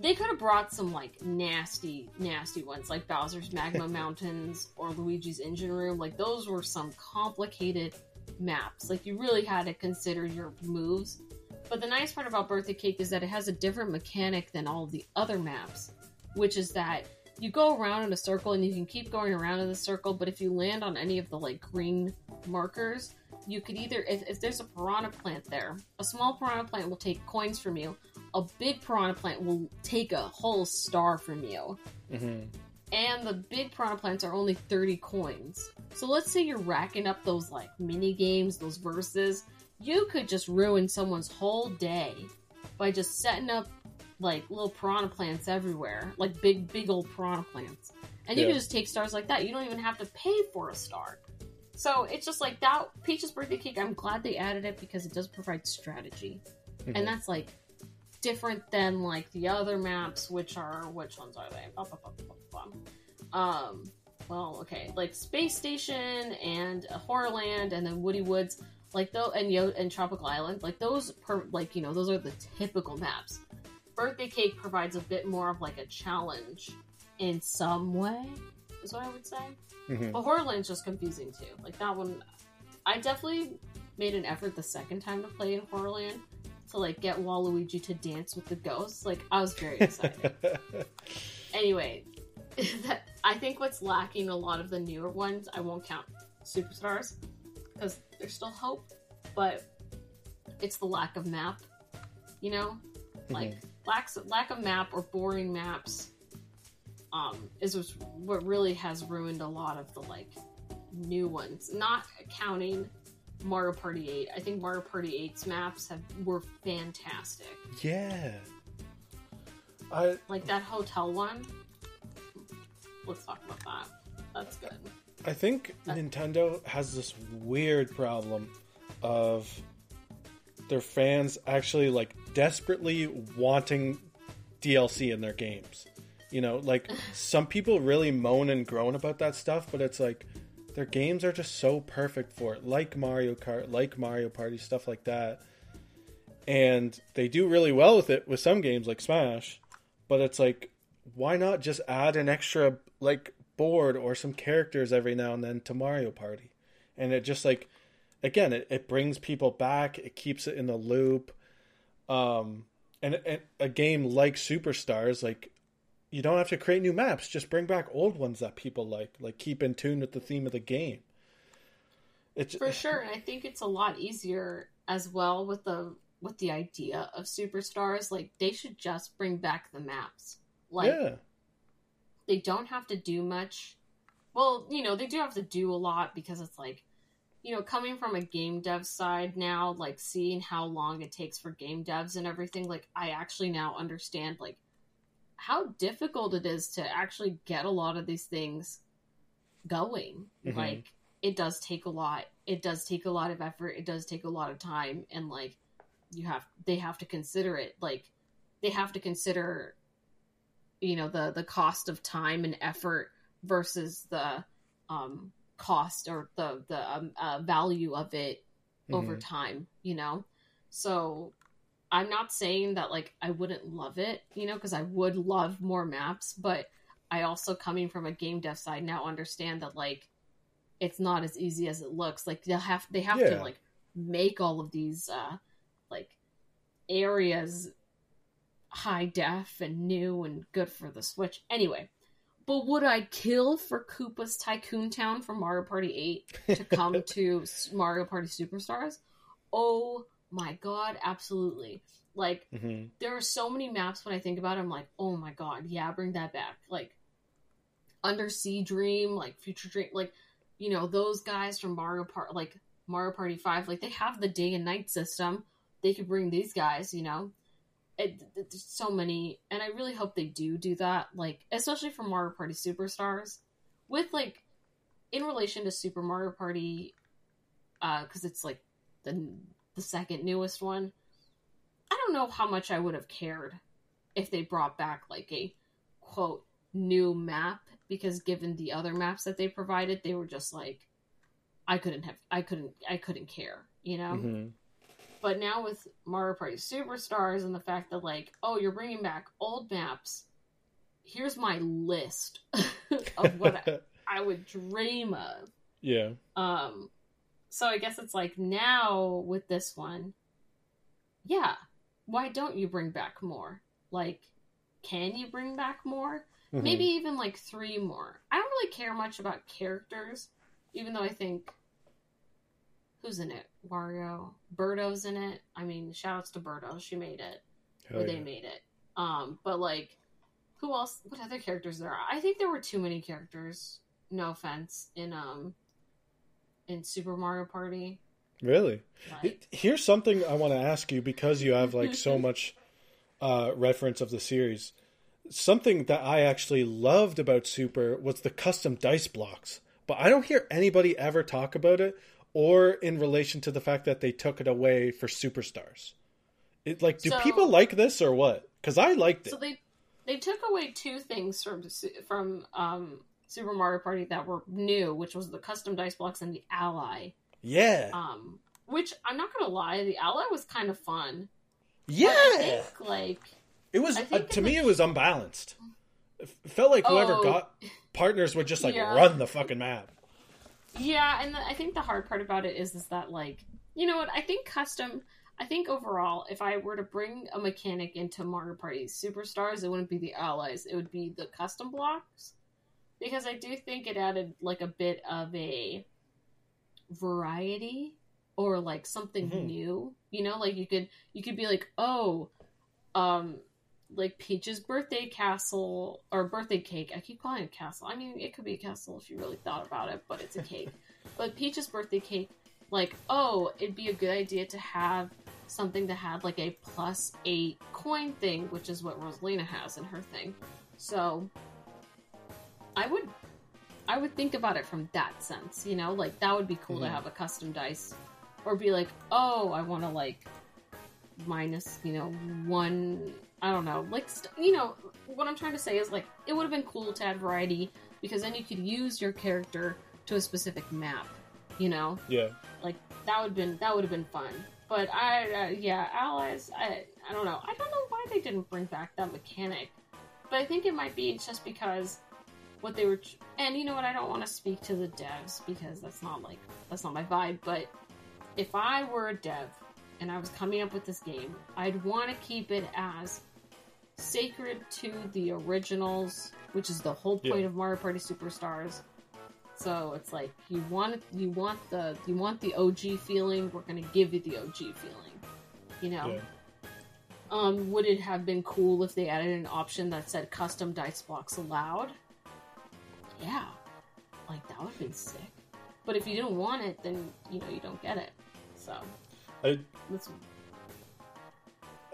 S2: they could have brought some like nasty, nasty ones like Bowser's Magma Mountains or Luigi's Engine Room. Like those were some complicated maps. Like you really had to consider your moves. But the nice part about Birthday Cake is that it has a different mechanic than all the other maps, which is that you go around in a circle and you can keep going around in the circle, but if you land on any of the like green markers, you could either if, if there's a piranha plant there, a small piranha plant will take coins from you. A big piranha plant will take a whole star from you.
S1: Mhm.
S2: And the big piranha plants are only 30 coins. So let's say you're racking up those like mini games, those verses. You could just ruin someone's whole day by just setting up like little piranha plants everywhere, like big, big old piranha plants. And you
S1: Yeah.
S2: can just take stars like that. You don't even have to pay for a star. So it's just like that Peach's birthday cake. I'm glad they added it because it does provide strategy,
S1: Mhm.
S2: and that's like different than like the other maps, which are which ones are they? Um, well, okay, like Space Station and uh, Horrorland, and then Woody Woods, like though, and Yo and Tropical Island, like those, per, like you know, those are the typical maps. Birthday Cake provides a bit more of like a challenge in some way, is what I would say.
S1: Mhm.
S2: But Horrorland's just confusing too. Like that one, I definitely made an effort the second time to play in Horrorland to like get Waluigi to dance with the ghosts. Like I was very excited. anyway, that, I think what's lacking a lot of the newer ones, I won't count Superstars because there's still hope, but it's the lack of map. You know, like lacks lack of map or boring maps um is what really has ruined a lot of the like new ones. Not counting mario party 8 i think mario party 8's maps have were fantastic.
S1: Yeah. I
S2: like that hotel one? Let's talk about that. That's good.
S1: I think Nintendo has this weird problem of their fans actually like desperately wanting DLC in their games. You know, like some people really moan and groan about that stuff, but it's like their games are just so perfect for it, like Mario Kart, like Mario Party, stuff like that. And they do really well with it with some games like Smash, but it's like why not just add an extra like board or some characters every now and then to Mario Party? And it just like again, it, it brings people back, it keeps it in the loop. Um and, and a game like Superstars, like you don't have to create new maps, just bring back old ones that people like, like keep in tune with the theme of the game. It's
S2: For sure, and I think it's a lot easier as well with the with the idea of superstars. Like they should just bring back the maps. Like
S1: yeah,
S2: they don't have to do much. Well, you know, they do have to do a lot because it's like, you know, coming from a game dev side now, like seeing how long it takes for game devs and everything, like I actually now understand like how difficult it is to actually get a lot of these things going.
S1: Mhm.
S2: Like it does take a lot. It does take a lot of effort. It does take a lot of time and like you have they have to consider it like they have to consider you know the the cost of time and effort versus the um cost or the the um, uh, value of it over
S1: Mhm.
S2: time you know so i'm not saying that like i wouldn't love it you know because i would love more maps but i also coming from a game dev side now understand that like it's not as easy as it looks like they'll have they have
S1: Yeah.
S2: to like make all of these uh like areas high def and new and good for the switch anyway but would i kill for koopa's tycoon town from mario party 8 to come to Mario Party Superstars. Oh my god, absolutely. Like
S1: Mhm.
S2: there are so many maps when I think about it, I'm like, oh my god, yeah, bring that back. Like Undersea Dream, like Future Dream, like you know, those guys from Mario Part like Mario Party 5, like they have the day and night system. They could bring these guys, you know. It, there's so many and I really hope they do do that, like especially for Mario Party Superstars with like in relation to Super Mario Party, because it's like the the second newest one. I don't know how much I would have cared if they brought back like a quote new map because given the other maps that they provided, they were just like I couldn't have I couldn't I couldn't care, you know.
S1: Mhm.
S2: But now with Mario Party Superstars and the fact that like, oh, you're bringing back old maps. Here's my list of what I, I would dream of.
S1: yeah,
S2: Um, so I guess it's like now with this one, yeah. Why don't you bring back more? Like, can you bring back more?
S1: Mhm.
S2: Maybe even like three more. I don't really care much about characters, even though I think who's in it? Wario, Birdo's in it. I mean, shoutouts to Birdo, she made it
S1: Hell
S2: or they made it. Um, but like, who else? What other characters there are? I think there were too many characters. No offense in um in Super Mario Party.
S1: Really?
S2: Like,
S1: Here's something I want to ask you because you have like so much uh, reference of the series. Something that I actually loved about Super was the custom dice blocks, but I don't hear anybody ever talk about it or in relation to the fact that they took it away for Superstars. It like, do
S2: So-
S1: people like this or what? Because I liked it.
S2: so they they took away two things from from um Super Mario Party that were new, which was the custom dice blocks and the Ally.
S1: yeah,
S2: Um, which I'm not gonna lie, the Ally was kind of fun.
S1: Yeah.
S2: Think, like
S1: It was uh, to me.
S2: the-
S1: It was unbalanced. It felt like whoever
S2: Oh.
S1: got partners would just like
S2: Yeah.
S1: run the fucking map.
S2: Yeah, and the, I think the hard part about it is is that like you know what I think custom. I think overall, if I were to bring a mechanic into Mario Party Superstars, it wouldn't be the allies; it would be the custom blocks, because I do think it added like a bit of a variety or like something
S1: Mhm.
S2: new. You know, like you could you could be like, oh, um, like Peach's birthday castle or birthday cake. I keep calling it castle. I mean, it could be a castle if you really thought about it, but it's a cake. but Peach's birthday cake, like, oh, it'd be a good idea to have something that had like a plus eight coin thing, which is what Rosalina has in her thing. So I would I would think about it from that sense, you know, like that would be cool to
S1: Mhm.
S2: have a custom dice. Or be like, oh, I want to like minus, you know, one. I don't know, like st- you know, what I'm trying to say is like it would have been cool to add variety because then you could use your character to a specific map, you know,
S1: Yeah.
S2: like that would have been that would have been fun. But I, uh, yeah, allies. I, I don't know. I don't know why they didn't bring back that mechanic. But I think it might be just because what they were. tr- And you know what? I don't want to speak to the devs because that's not like that's not my vibe. But if I were a dev and I was coming up with this game, I'd want to keep it as sacred to the originals, which is the whole point
S1: Yeah.
S2: of Mario Party Superstars. So it's like you want you want the you want the OG feeling. We're gonna give you the OG feeling. You know.
S1: Yeah.
S2: Um, would it have been cool if they added an option that said custom dice blocks allowed? Yeah, like that would have been sick. But if you didn't want it, then you know you don't get it. So
S1: I
S2: that's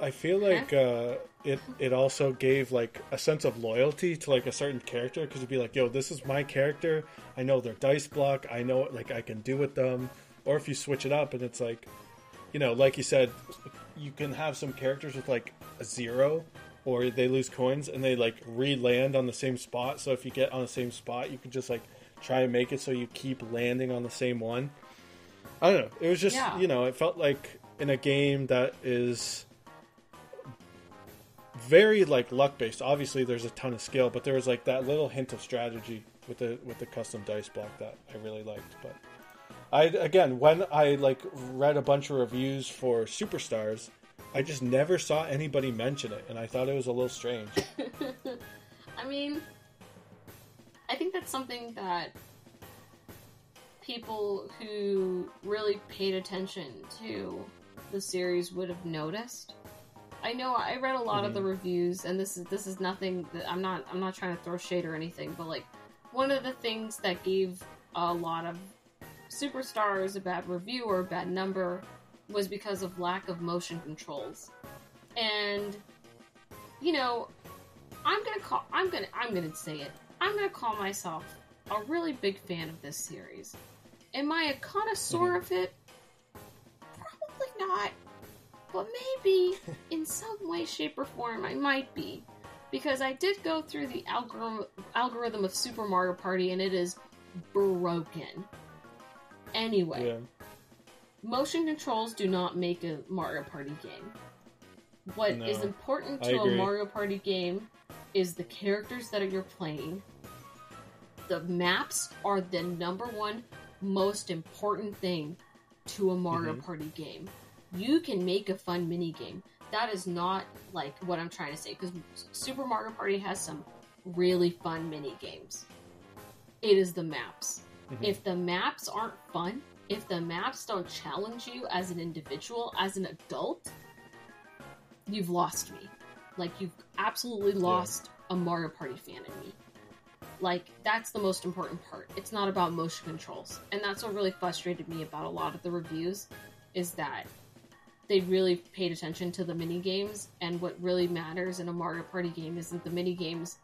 S1: I feel like uh, it it also gave like a sense of loyalty to like a certain character because it'd be like, yo, this is my character. I know their dice block. I know like I can do with them. Or if you switch it up and it's like, you know, like you said, you can have some characters with like a zero, or they lose coins and they like re-land on the same spot. So if you get on the same spot, you can just like try and make it so you keep landing on the same one. I don't know. It was just
S2: Yeah.
S1: you know, it felt like in a game that is very like luck based. Obviously, there's a ton of skill, but there was like that little hint of strategy with the with the custom dice block that I really liked. But I again, when I like read a bunch of reviews for Superstars, I just never saw anybody mention it, and I thought it was a little strange.
S2: I mean, I think that's something that people who really paid attention to the series would have noticed. I know I read a lot of the mm-hmm. reviews, and this is this is nothing that I'm not I'm not trying to throw shade or anything, but like one of the things that gave a lot of superstars a bad review or a bad number was because of lack of motion controls, and you know I'm gonna call. I'm gonna. I'm gonna say it. I'm gonna call myself a really big fan of this series. Am I a connoisseur mm-hmm. of it? Probably not. But maybe in some way, shape, or form, I might be, because I did go through the algorithm algorithm of Super Mario Party, and it is broken. Anyway,
S1: yeah,
S2: motion controls do not make a Mario Party game. What is
S1: No,
S2: important to a. Mario Party game is the characters that you're playing. The maps are the number one most important thing to a Mario
S1: Mhm.
S2: Party game. You can make a fun mini game. That is not like what I'm trying to say because Super Mario Party has some really fun mini games. It is the maps.
S1: Mhm.
S2: If the maps aren't fun, if the maps don't challenge you as an individual, as an adult, you've lost me. Like you've absolutely lost a Mario Party fan in me. Like that's the most important part. It's not about motion controls. And that's what really frustrated me about a lot of the reviews is that they really paid attention to the mini games and what really matters in a Mario Party game isn't the mini games.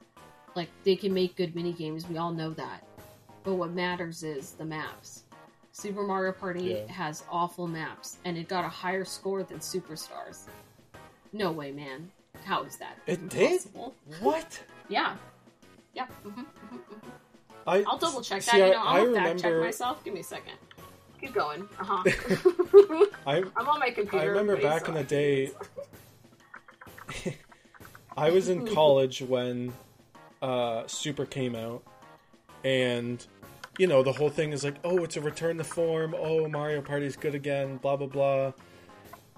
S2: Like they can make good mini games, we all know that. But what matters is the maps. Super Mario Party
S1: Yeah.
S2: has awful maps and it got a higher score than Superstars. No way, man. How is that?
S1: It did? What?
S2: Yeah. Yeah. hmm hmm hmm
S1: I
S2: I'll double check that.
S1: see,
S2: you
S1: I-
S2: know,
S1: I
S2: I'll fact check myself. Give me a second. Keep going. Uh huh.
S1: I
S2: I'm on my computer.
S1: I remember back in the day. I was in college when uh, Super came out, and you know the whole thing is like, oh, it's a return to form. Oh, Mario Party's good again. Blah blah blah.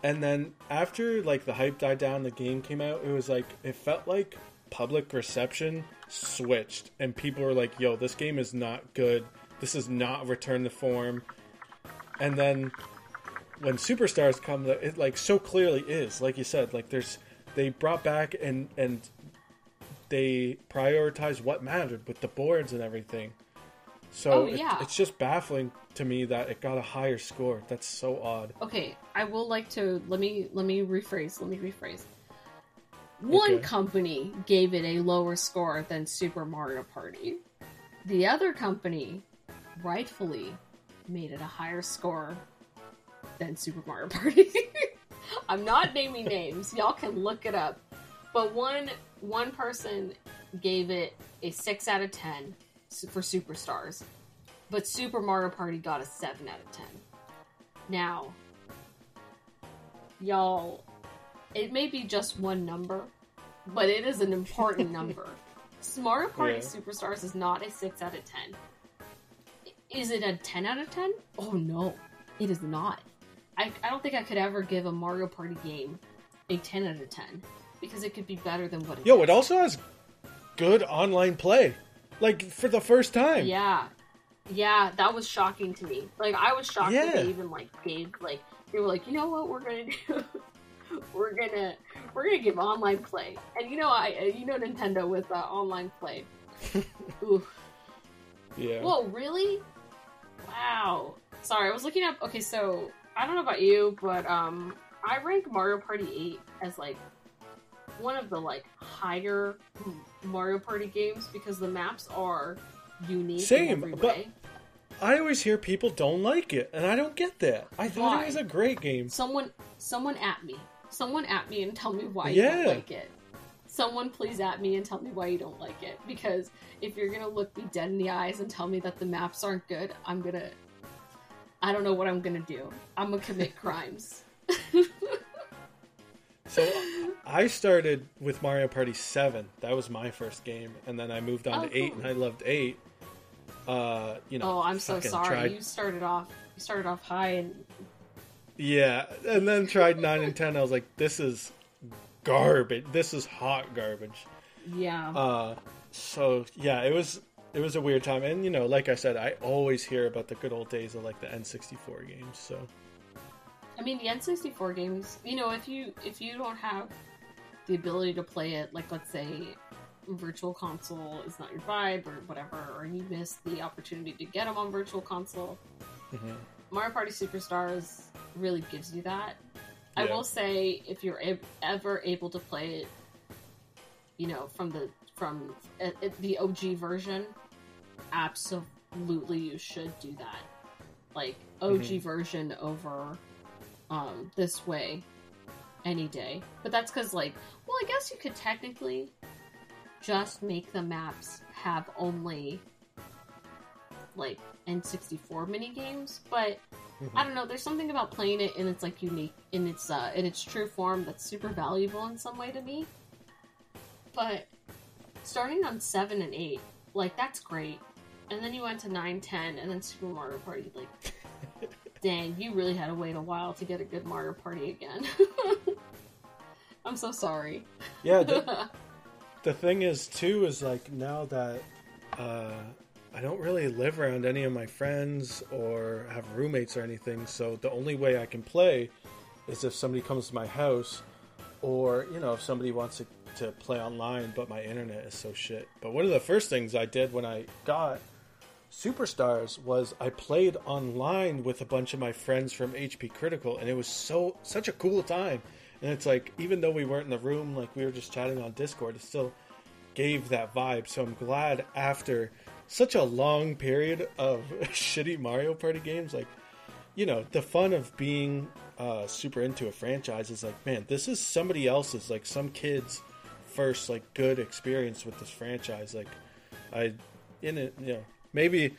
S1: And then after like the hype died down, the game came out. It was like it felt like public reception switched, and people were like, "Yo, this game is not good. This is not return to form." And then when superstars come that it like so clearly is like you said like there's they brought back and and they prioritize what mattered with the boards and everything so
S2: Oh,
S1: it-
S2: yeah.
S1: it's just baffling to me that it got a higher score that's so odd
S2: Okay, I will like to let me let me rephrase. Let me rephrase. One
S1: Okay.
S2: company gave it a lower score than Super Mario Party. The other company rightfully made it a higher score than Super Mario Party. I'm not naming names. Y'all can look it up. But one one person gave it a 6 out of 10 for Superstars. But Super Mario Party got a 7 out of 10. Now, y'all, it may be just one number, but it is an important number. Mario Party
S1: Yeah.
S2: Superstars is not a 6 out of 10. Is it a 10 out of 10? Oh no, it is not. I, I don't think I could ever give a Mario Party game a 10 out of 10 because it could be better than what it
S1: yo
S2: is.
S1: it also has good online play like for the first time
S2: Yeah. Yeah, that was shocking to me. Like I was shocked that they even like gave like they were like, you know what we're gonna do? we're gonna we're gonna give online play. And you know I you know Nintendo with uh, online play. Ooh.
S1: Yeah.
S2: Whoa, really? Wow. Sorry, I was looking up. Okay, so I don't know about you, but um, I rank Mario Party 8 as like one of the like higher Mario Party games because the maps are unique
S1: Same, but-
S2: way.
S1: I always hear people don't like it, and I don't get that. I thought
S2: Why?
S1: it was a great game.
S2: Someone, someone at me. Someone at me and tell me why
S1: Yeah.
S2: you don't like it. Someone please at me and tell me why you don't like it. Because if you're gonna look me dead in the eyes and tell me that the maps aren't good, I'm gonna. I don't know what I'm gonna do. I'm gonna commit crimes.
S1: So I started with Mario Party 7. That was my first game, and then I moved on
S2: Oh,
S1: to 8,
S2: cool.
S1: and I loved 8. Uh, you know,
S2: oh, I'm so sorry.
S1: tried-
S2: You started off. You started off high and
S1: Yeah, and then tried 9 and 10. I was like, this is garbage. This is hot garbage.
S2: yeah.
S1: Uh, so yeah, it was it was a weird time, and you know, like I said, I always hear about the good old days of like the N64 games. So
S2: I mean, the N64 games. You know, if you if you don't have the ability to play it, like let's say Virtual Console is not your vibe or whatever, or you miss the opportunity to get them on Virtual Console,
S1: mhm.
S2: Mario Party Superstars really gives you that. I will say, if you're e- ever able to play it, you know, from the from uh, uh, the OG version, absolutely you should do that. Like OG
S1: Mhm.
S2: version over um, this way any day. But that's because, like, well, I guess you could technically just make the maps have only like N64 mini games, but I don't know. There's something about playing it in its like unique in its uh in its true form that's super valuable in some way to me. But starting on seven and eight, like that's great. And then you went to nine, ten, and then Super Mario Party. Like, dang, you really had to wait a while to get a good Mario Party again. I'm so sorry.
S1: yeah, the, the thing is too is like now that uh, I don't really live around any of my friends or have roommates or anything, so the only way I can play is if somebody comes to my house, or you know if somebody wants to, to play online, but my internet is so shit. But one of the first things I did when I got Superstars was I played online with a bunch of my friends from HP Critical, and it was so such a cool time. And it's like even though we weren't in the room, like we were just chatting on Discord, it still gave that vibe. So I'm glad after such a long period of shitty Mario Party games, like you know, the fun of being uh, super into a franchise is like, man, this is somebody else's, like some kid's first like good experience with this franchise. Like, I in it, you know, maybe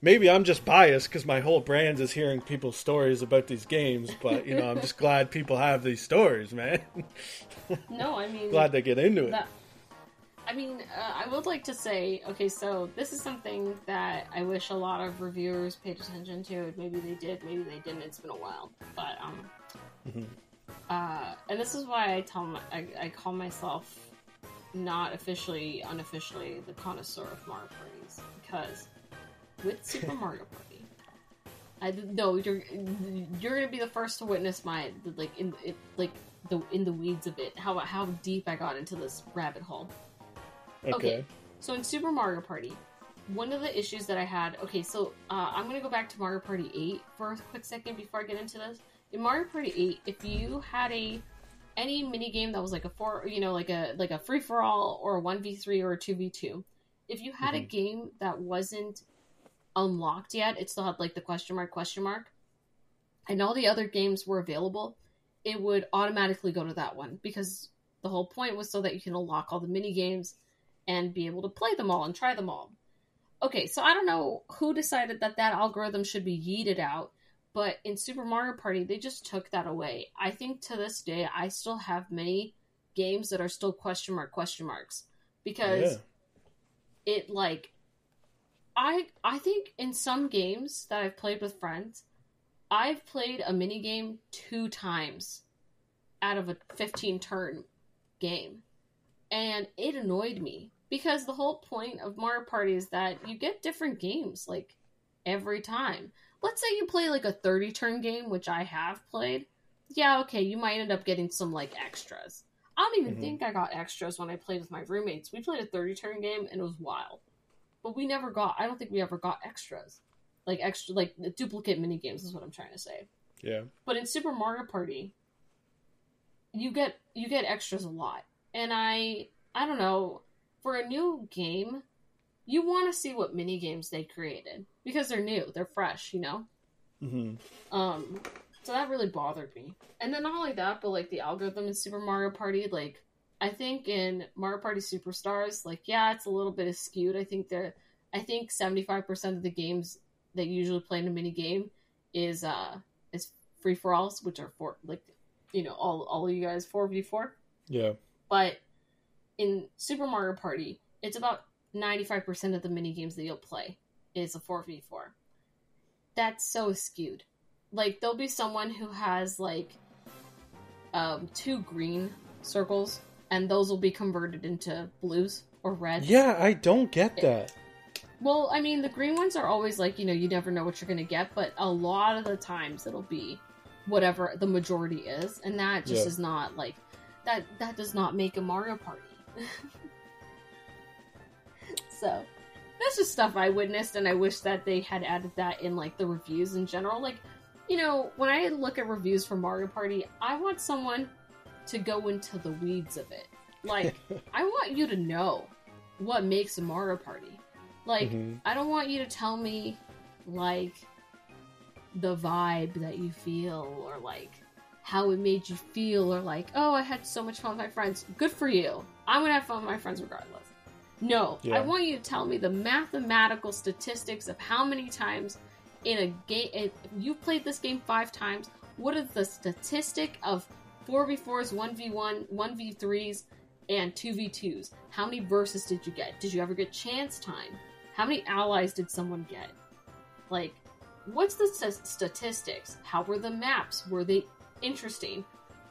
S1: maybe I'm just biased because my whole brand is hearing people's stories about these games, but you know, I'm just glad people have these stories, man.
S2: No, I mean,
S1: glad they get into it.
S2: That, I mean, uh, I would like to say, okay, so this is something that I wish a lot of reviewers paid attention to. Maybe they did, maybe they didn't. It's been a while, but um,
S1: Mhm.
S2: uh, and this is why I tell my, I, I call myself not officially, unofficially the connoisseur of Mario parties because with Super Mario Party. I no, you're you're gonna be the first to witness my like in it like the in the weeds of it how how deep I got into this rabbit hole.
S1: Okay.
S2: Okay. So in Super Mario Party, one of the issues that I had. Okay, so uh, I'm gonna go back to Mario Party 8 for a quick second before I get into this. In Mario Party 8, if you had a any mini game that was like a four, you know, like a like a free for all or a one v three or a two v two, if you had a
S1: Mhm.
S2: game that wasn't unlocked yet, it still had like the question mark question mark, and all the other games were available, it would automatically go to that one because the whole point was so that you can unlock all the mini games and be able to play them all and try them all. Okay, so I don't know who decided that that algorithm should be yeeted out, but in Super Mario Party, they just took that away. I think to this day, I still have many games that are still question mark question marks because
S1: Yeah.
S2: it like I I think in some games that I've played with friends, I've played a mini game two times out of a 15 turn game. And it annoyed me because the whole point of Mario Party is that you get different games. Like every time. Let's say you play like a 30 turn game, which I have played. Yeah, okay, you might end up getting some like extras. I don't even
S1: Mhm.
S2: think I got extras when I played with my roommates. We played a 30 turn game and it was wild. But we never got, I don't think we ever got extras. Like extra, like duplicate mini games is what I'm trying to say.
S1: Yeah.
S2: But in Super Mario Party, you get you get extras a lot. And I I don't know, for a new game, you want to see what mini games they created because they're new, they're fresh, you know.
S1: hmm
S2: Um so that really bothered me. And then not only that, but like the algorithm in Super Mario Party, like I think in Mario Party Superstars, like yeah, it's a little bit skewed. I think they're I think 75% of the games that usually play in a mini game is uh is free for alls, which are for like you know, all all of you guys 4v4.
S1: Yeah.
S2: But in Super Mario Party, it's about 95% of the mini games that you'll play is a 4v4. That's so skewed. Like there'll be someone who has like um two green circles and those will be converted into blues or reds.
S1: Yeah, I don't get that.
S2: Well, I mean, the green ones are always like, you know, you never know what you're going to get, but a lot of the times it'll be whatever the majority is, and that just
S1: Yeah.
S2: is not like that that does not make a Mario Party. so, that's just stuff I witnessed and I wish that they had added that in like the reviews in general. Like, you know, when I look at reviews for Mario Party, I want someone to go into the weeds of it. Like, I want you to know what makes a Mario Party. Like,
S1: Mhm.
S2: I don't want you to tell me like the vibe that you feel or like how it made you feel or like, oh, I had so much fun with my friends. Good for you. I'm gonna have fun with my friends regardless. No,
S1: Yeah.
S2: I want you to tell me the mathematical statistics of how many times in a game if you played this game five times. What is the statistic of four v fours, one v one, one v threes, and two v twos? How many verses did you get? Did you ever get chance time? How many allies did someone get? Like, what's the st- statistics? How were the maps? Were they interesting?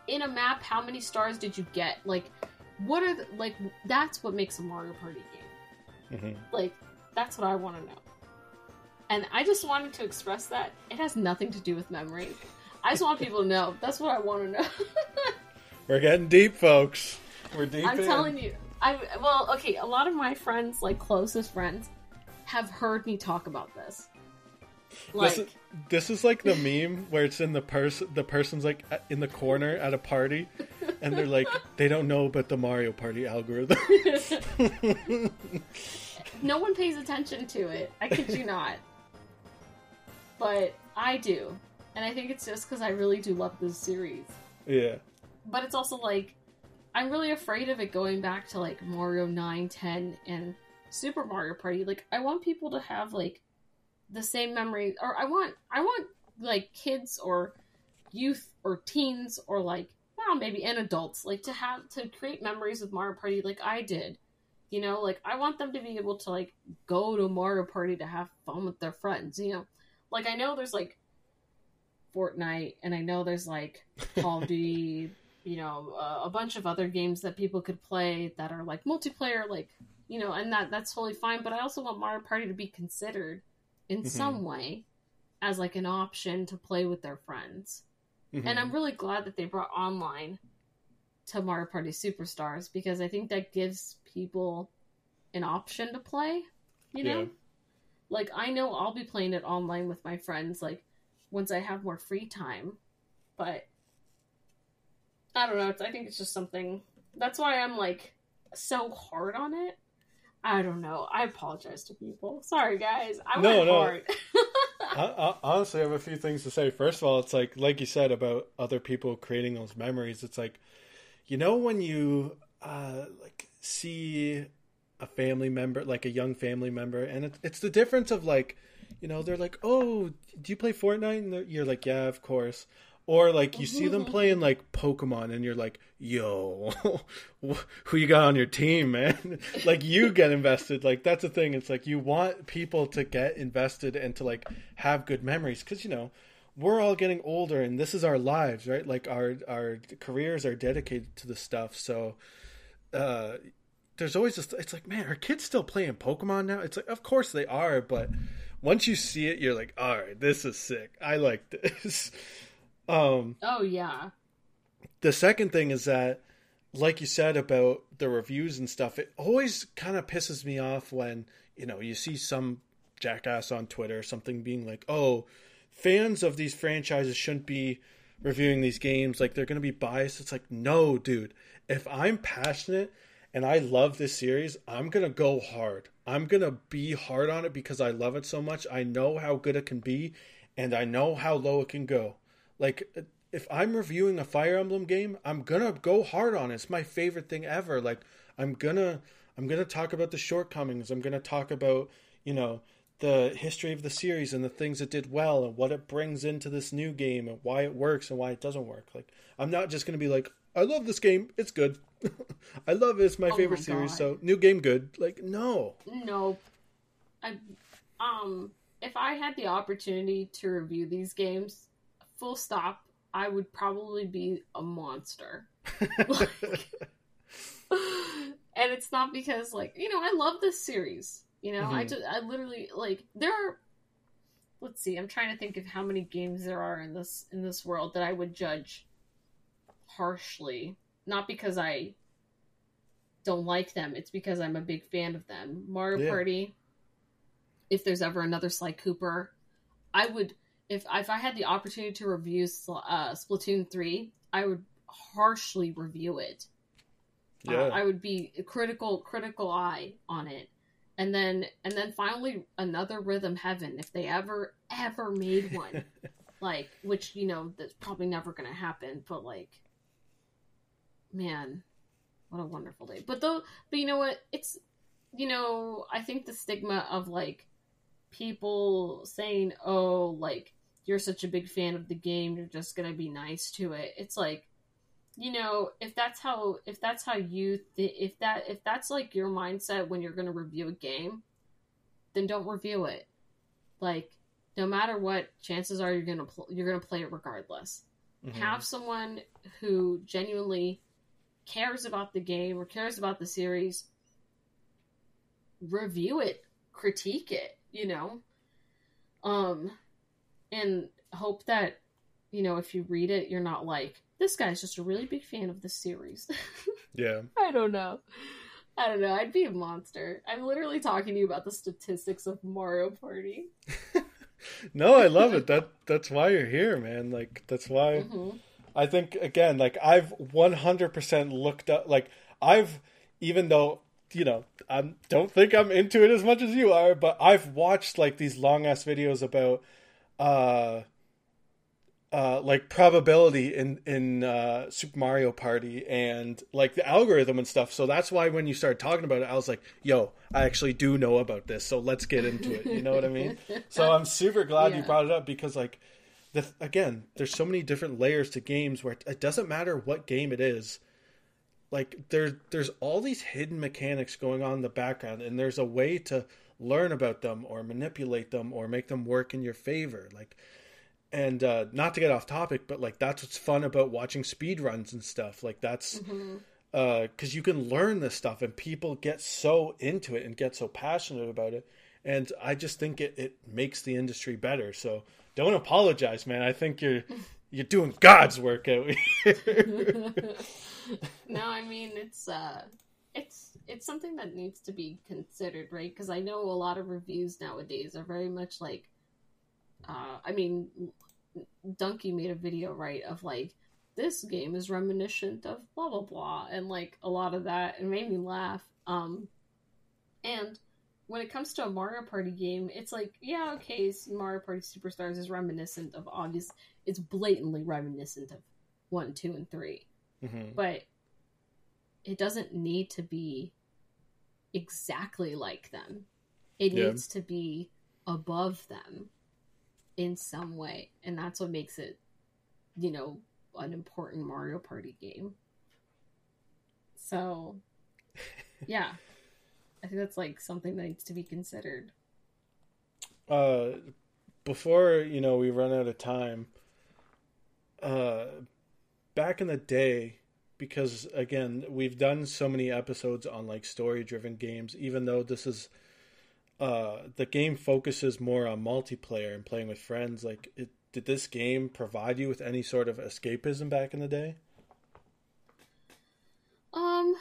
S2: In a map, how many stars did you get? Like, what are the, like? That's what makes a Mario Party game.
S1: Mhm.
S2: Like, that's what I want to know. And I just wanted to express that it has nothing to do with memory. I just want people to know. That's what I want to know.
S1: We're getting deep, folks. We're deep.
S2: I'm
S1: in.
S2: telling you. I well, okay. A lot of my friends, like closest friends, have heard me talk about this. Like,
S1: This is, this is like the meme where it's in the person the person's like in the corner at a party and they're like they don't know about the Mario Party algorithm.
S2: no one pays attention to it. I kid you not. But I do. And I think it's just because I really do love this series.
S1: yeah.
S2: But it's also like, I'm really afraid of it going back to like Mario 9, 10, and Super Mario Party. Like, I want people to have like the same memory, or I want, I want like kids or youth or teens or like, well, maybe and adults, like to have to create memories with Mario Party like I did. You know, like I want them to be able to like go to Mario Party to have fun with their friends. You know, like I know there's like Fortnite, and I know there's like Call of Duty, you know, uh, a bunch of other games that people could play that are like multiplayer, like you know, and that that's totally fine. But I also want Mario Party to be considered in
S1: Mhm.
S2: some way as like an option to play with their friends.
S1: Mhm.
S2: And I'm really glad that they brought online to Mario Party Superstars because I think that gives people an option to play. You know,
S1: Yeah.
S2: like I know I'll be playing it online with my friends, like once I have more free time. But I don't know. It's, I think it's just something. That's why I'm like so hard on it. I don't know. I apologize to people. Sorry, guys. I
S1: No,
S2: went
S1: no.
S2: hard.
S1: I, I, honestly, I have a few things to say. First of all, it's like like you said about other people creating those memories. It's like, you know, when you uh, like see a family member, like a young family member, and it, it's the difference of like, you know, they're like, "Oh, do you play Fortnite?" And you're like, "Yeah, of course." Or like you see them playing like Pokemon, and you're like, "Yo, who you got on your team, man?" like you get invested. Like that's the thing. It's like you want people to get invested and to like have good memories because you know we're all getting older, and this is our lives, right? Like our our careers are dedicated to the stuff. So uh, there's always just it's like, man, are kids still playing Pokemon now? It's like, of course they are, but once you see it, you're like, all right, this is sick. I like this. um,
S2: oh yeah.
S1: The second thing is that, like you said about the reviews and stuff, it always kind of pisses me off when you know you see some jackass on Twitter or something being like, oh, fans of these franchises shouldn't be reviewing these games like they're going to be biased. It's like, no, dude. If I'm passionate and I love this series, I'm going to go hard. I'm going to be hard on it because I love it so much. I know how good it can be and I know how low it can go. Like if I'm reviewing a Fire Emblem game, I'm to go hard on it. It's my favorite thing ever. Like I'm to I'm to talk about the shortcomings. I'm to talk about, you know, the history of the series and the things it did well and what it brings into this new game and why it works and why it doesn't work. Like I'm not just to be like, I love this game. It's good. I love it. It's my oh favorite my series. So new game good. Like no.
S2: No. I um if I had the opportunity to review these games, full stop, I would probably be a monster. like, and it's not because like, you know, I love this series. You know, mm-hmm. I just I literally like there are let's see, I'm trying to think of how many games there are in this in this world that I would judge harshly. Not because I don't like them, it's because I'm a big fan of them. Mario yeah. Party, if there's ever another Sly Cooper, I would if if I had the opportunity to review uh, Splatoon 3, I would harshly review it. Uh, yeah. Uh, I would be a critical critical eye on it and then and then finally another rhythm heaven if they ever ever made one like which you know that's probably never gonna happen but like man what a wonderful day but though but you know what it's you know i think the stigma of like people saying oh like you're such a big fan of the game you're just gonna be nice to it. It's like you know if that's how if that's how you th- if that if that's like your mindset when you're going to review a game then don't review it. Like no matter what chances are you're going to pl- you're going to play it regardless. Mm-hmm. have someone who genuinely cares about the game or cares about the series review it critique it you know? Um and hope that you know if you read it you're not like this guy's just a really big fan of the series.
S1: yeah.
S2: I don't know. I don't know. I'd be a monster. I'm literally talking to you about the statistics of Mario Party.
S1: no, I love it. That that's why you're here, man. Like that's why mm-hmm. I think again, like I've 100% looked up like I've even though you know, I don't think I'm into it as much as you are, but I've watched like these long ass videos about uh uh, like probability in in uh, Super Mario Party and like the algorithm and stuff. So that's why when you started talking about it, I was like, "Yo, I actually do know about this. So let's get into it." You know what I mean? so I'm super glad yeah. you brought it up because like, the, again, there's so many different layers to games where it doesn't matter what game it is. Like there's there's all these hidden mechanics going on in the background, and there's a way to learn about them or manipulate them or make them work in your favor. Like and uh, not to get off topic, but like that's what's fun about watching speed runs and stuff. Like that's because mm-hmm. uh, you can learn this stuff, and people get so into it and get so passionate about it. And I just think it, it makes the industry better. So don't apologize, man. I think you're you're doing God's work out here.
S2: no, I mean it's uh, it's it's something that needs to be considered, right? Because I know a lot of reviews nowadays are very much like uh, I mean, Dunkey made a video right of like this game is reminiscent of blah blah blah and like a lot of that and made me laugh. Um, and when it comes to a Mario Party game, it's like yeah okay, Mario Party Superstars is reminiscent of obvious. It's blatantly reminiscent of one, two, and 3 mm-hmm. but it doesn't need to be exactly like them. It yeah. needs to be above them in some way, and that's what makes it, you know, an important Mario Party game. So, yeah, I think that's like something that needs to be considered.
S1: Uh, before you know we run out of time. Uh, back in the day, because again we've done so many episodes on like story driven games even though this is uh, the game focuses more on multiplayer and playing with friends. Like, it, did this game provide you with any sort of escapism back in the day?
S2: Um,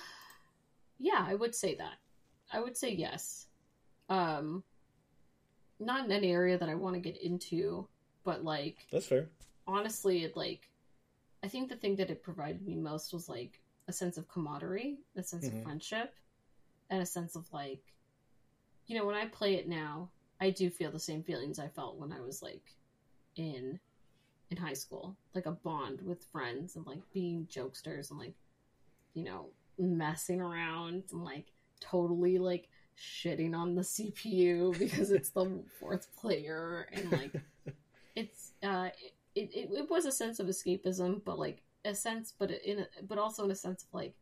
S2: yeah, I would say that. I would say yes. Um, not in any area that I want to get into, but like
S1: That's fair.
S2: honestly, it like I think the thing that it provided me most was like a sense of camaraderie, a sense
S1: Mhm.
S2: of friendship, and a sense of like, you know, when I play it now, I do feel the same feelings I felt when I was like in in high school, like a bond with friends and like being jokesters and like, you know, messing around and like totally like shitting on the CPU because it's the fourth player and like it's uh it, it, it was a sense of escapism but like a sense but in a, but also in a sense of like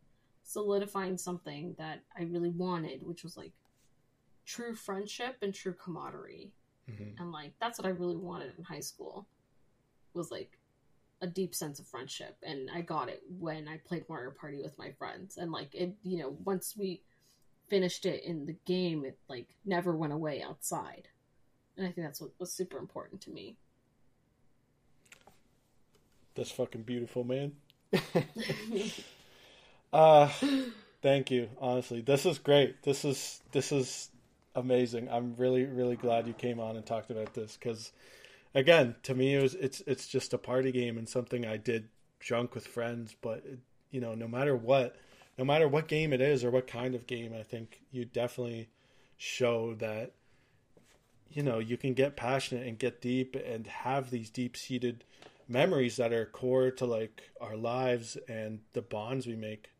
S2: solidifying something that i really wanted which was like true friendship and true camaraderie.
S1: Hmm
S2: and like that's what i really wanted in high school was like a deep sense of friendship. And i got it when i played mario party with my friends. And like it you know once we finished it in the game it like never went away outside. And i think that's what was super important to me
S1: That's fucking beautiful, man. uh thank you. Honestly, this is great. This is this is amazing. I'm really really glad you came on and talked about this because, again, to me it was it's it's just a party game and something I did drunk with friends. But you know, no matter what, no matter what game it is or what kind of game, I think you definitely show that you know you can get passionate and get deep and have these deep seated memories that are core to like our lives and the bonds we make.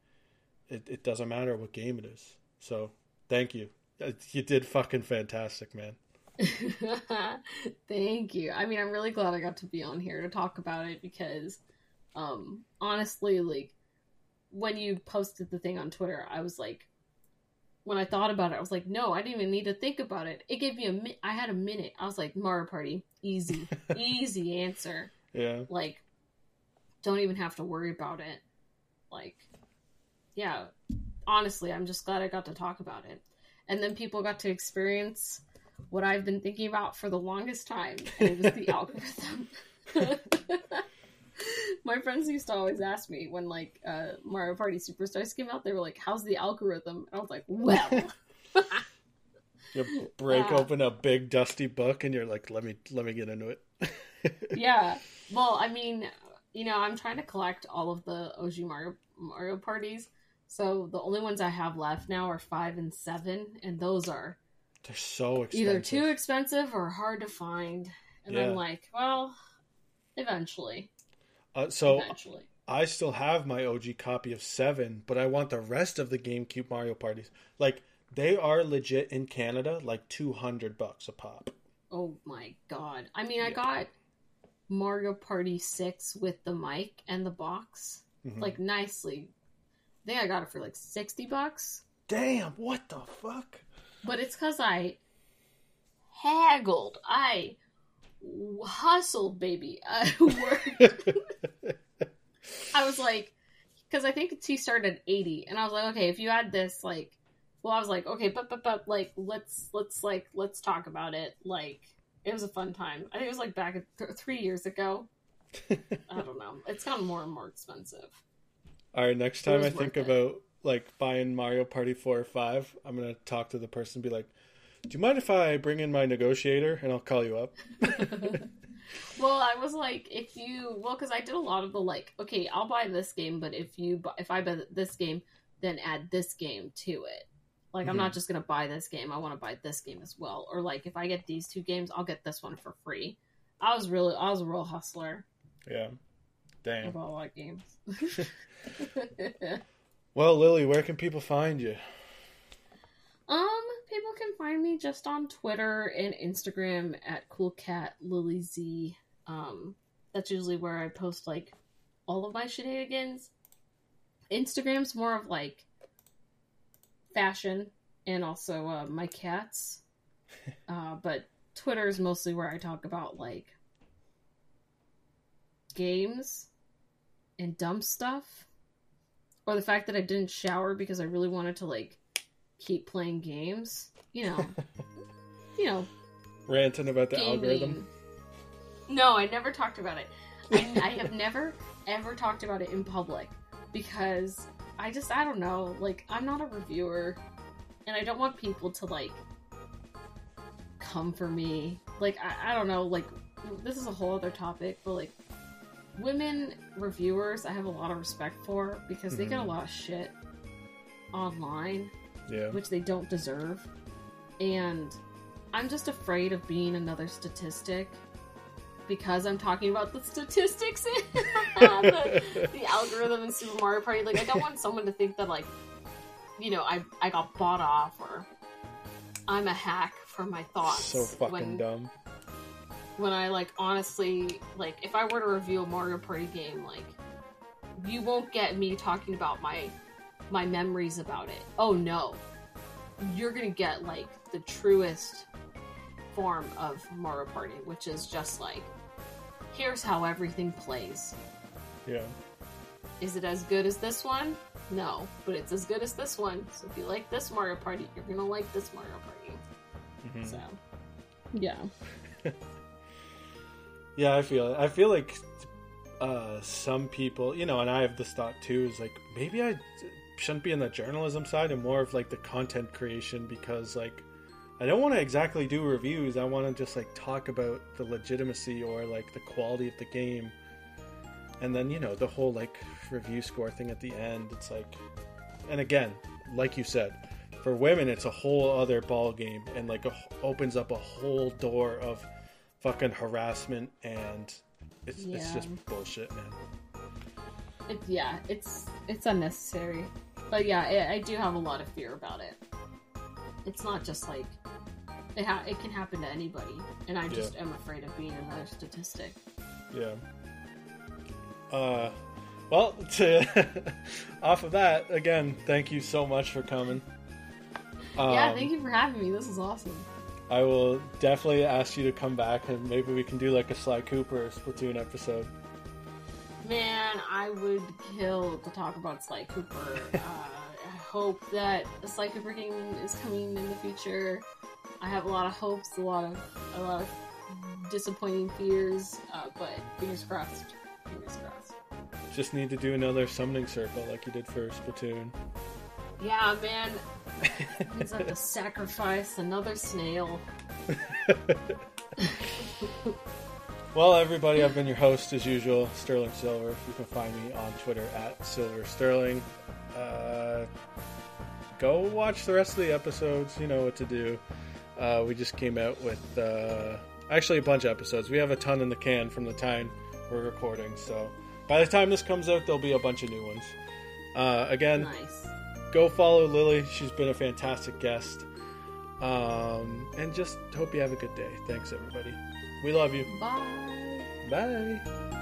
S1: It, it doesn't matter what game it is. So thank you. Uh, You did fucking fantastic, man.
S2: Thank you. I mean, I'm really glad I got to be on here to talk about it because, um, honestly, like when you posted the thing on Twitter, I was like, when I thought about it, I was like, no, I didn't even need to think about it. It gave me a mi- I had a minute. I was like, Mario Party, easy, easy answer.
S1: Yeah.
S2: Like, don't even have to worry about it. Like, yeah, honestly, I'm just glad I got to talk about it. And then people got to experience what I've been thinking about for the longest time, and it was the algorithm. My friends used to always ask me when like uh, Mario Party Superstars came out, they were like, "How's the algorithm?" And I was like, "Well."
S1: You break
S2: Ah.
S1: open a big dusty book and you're like, let me let me get into it.
S2: yeah. Well, I mean, you know, I'm trying to collect all of the OG Mario Mario parties. So the only ones I have left now are five and seven, and those are
S1: They're so expensive.
S2: either too expensive or hard to find. And
S1: Yeah.
S2: I'm like, well, eventually,
S1: Uh, so
S2: eventually.
S1: I still have my OG copy of Seven, but I want the rest of the GameCube Mario parties. Like they are legit in Canada, like two hundred bucks a pop.
S2: Oh my god! I mean, I
S1: Yeah.
S2: got Mario Party Six with the mic and the box,
S1: Mhm.
S2: like nicely. I think I got it for like sixty bucks.
S1: damn, what the fuck?
S2: But it's because I haggled. I hustled, baby. I worked. I was like, because I think he started at 80. And I was like, okay, if you add this, like, well, I was like, okay, but, but, but, like, let's, let's, like, let's talk about it. Like, it was a fun time. I think it was like back th- three years ago. I don't know. It's gotten more and more expensive.
S1: All right, next time I think
S2: it.
S1: about like buying Mario Party 4 or 5, I'm going to talk to the person and be like, "Do you mind if I bring in my negotiator and I'll call you up?"
S2: well, I was like, if you, well, because I did a lot of the like, okay, I'll buy this game, but if you, bu- if I buy this game, then add this game to it. Like, I'm not just gonna buy this game. I want to buy this game as well. Or like, if I get these two games, I'll get this one for free. I was really, I was a real hustler
S1: Yeah. Damn.
S2: about a lot of games.
S1: Well, Lily, where can people find you?
S2: Um, people can find me just on Twitter and Instagram at coolcatlilyz. Um, that's usually where I post like all of my shenanigans. Instagram's more of like fashion and also uh, my cats. uh, but Twitter is mostly where I talk about like games and dumb stuff. Or the fact that I didn't shower because I really wanted to like keep playing games. You know, you know,
S1: ranting about the
S2: gaming.
S1: algorithm.
S2: No, I never talked about it. I, I have never ever talked about it in public because I just I don't know. Like I'm not a reviewer, and I don't want people to like come for me. Like I, I don't know. Like this is a whole other topic, but like women reviewers, I have a lot of respect for because they get a
S1: Mhm.
S2: lot of shit online
S1: Yeah.
S2: which they don't deserve. And I'm just afraid of being another statistic because I'm talking about the statistics in the, the algorithm in Super Mario Party. Like, I don't want someone to think that, like, you know, I, I got bought off or I'm a hack for my thoughts.
S1: so fucking
S2: when,
S1: dumb.
S2: when I, like, honestly, like, if I were to review a Mario Party game, like, you won't get me talking about my my memories about it. Oh no. You're gonna get like the truest form of Mario Party, which is just like here's how everything plays.
S1: Yeah.
S2: Is it as good as this one? No, but it's as good as this one. So if you like this Mario Party, you're gonna like this Mario Party.
S1: Mhm.
S2: So yeah.
S1: Yeah, I feel it. I feel like uh, some people, you know, and I have this thought too, is like maybe I shouldn't be in the journalism side and more of like the content creation because like I don't want to exactly do reviews. I want to just like talk about the legitimacy or like the quality of the game. And then, you know, the whole like review score thing at the end, it's like and again, like you said, for women it's a whole other ball game and like a, opens up a whole door of fucking harassment and it's, it's just bullshit, man.
S2: It, yeah, it's it's unnecessary. But yeah, I, I do have a lot of fear about it. It's not just like it. Ha- it can happen to anybody, and I just am afraid of being another statistic.
S1: Yeah. Uh, well, to off of that again, thank you so much for coming.
S2: yeah,
S1: Um,
S2: thank you for having me. This is awesome.
S1: I will definitely ask you to come back and maybe we can do like a Sly Cooper Splatoon episode.
S2: Man, I would kill to talk about Sly Cooper. uh, I hope that a Sly Cooper game is coming in the future. I have a lot of hopes, a lot of a lot of disappointing fears, uh, but fingers crossed. Fingers crossed.
S1: Just need to do another summoning circle like you did for Splatoon.
S2: Yeah, man. Means I have to sacrifice another snail.
S1: Well, everybody, I've been your host as usual, Sterling Silver. You can find me on Twitter at Silver Sterling. Uh, go watch the rest of the episodes. You know what to do. Uh, we just came out with uh, actually a bunch of episodes. We have a ton in the can from the time we're recording. So by the time this comes out, there'll be a bunch of new ones. Uh, again,
S2: Nice.
S1: go follow Lily. She's been a fantastic guest. Um, and just hope you have a good day. Thanks, everybody. We love you.
S2: Bye.
S1: Bye.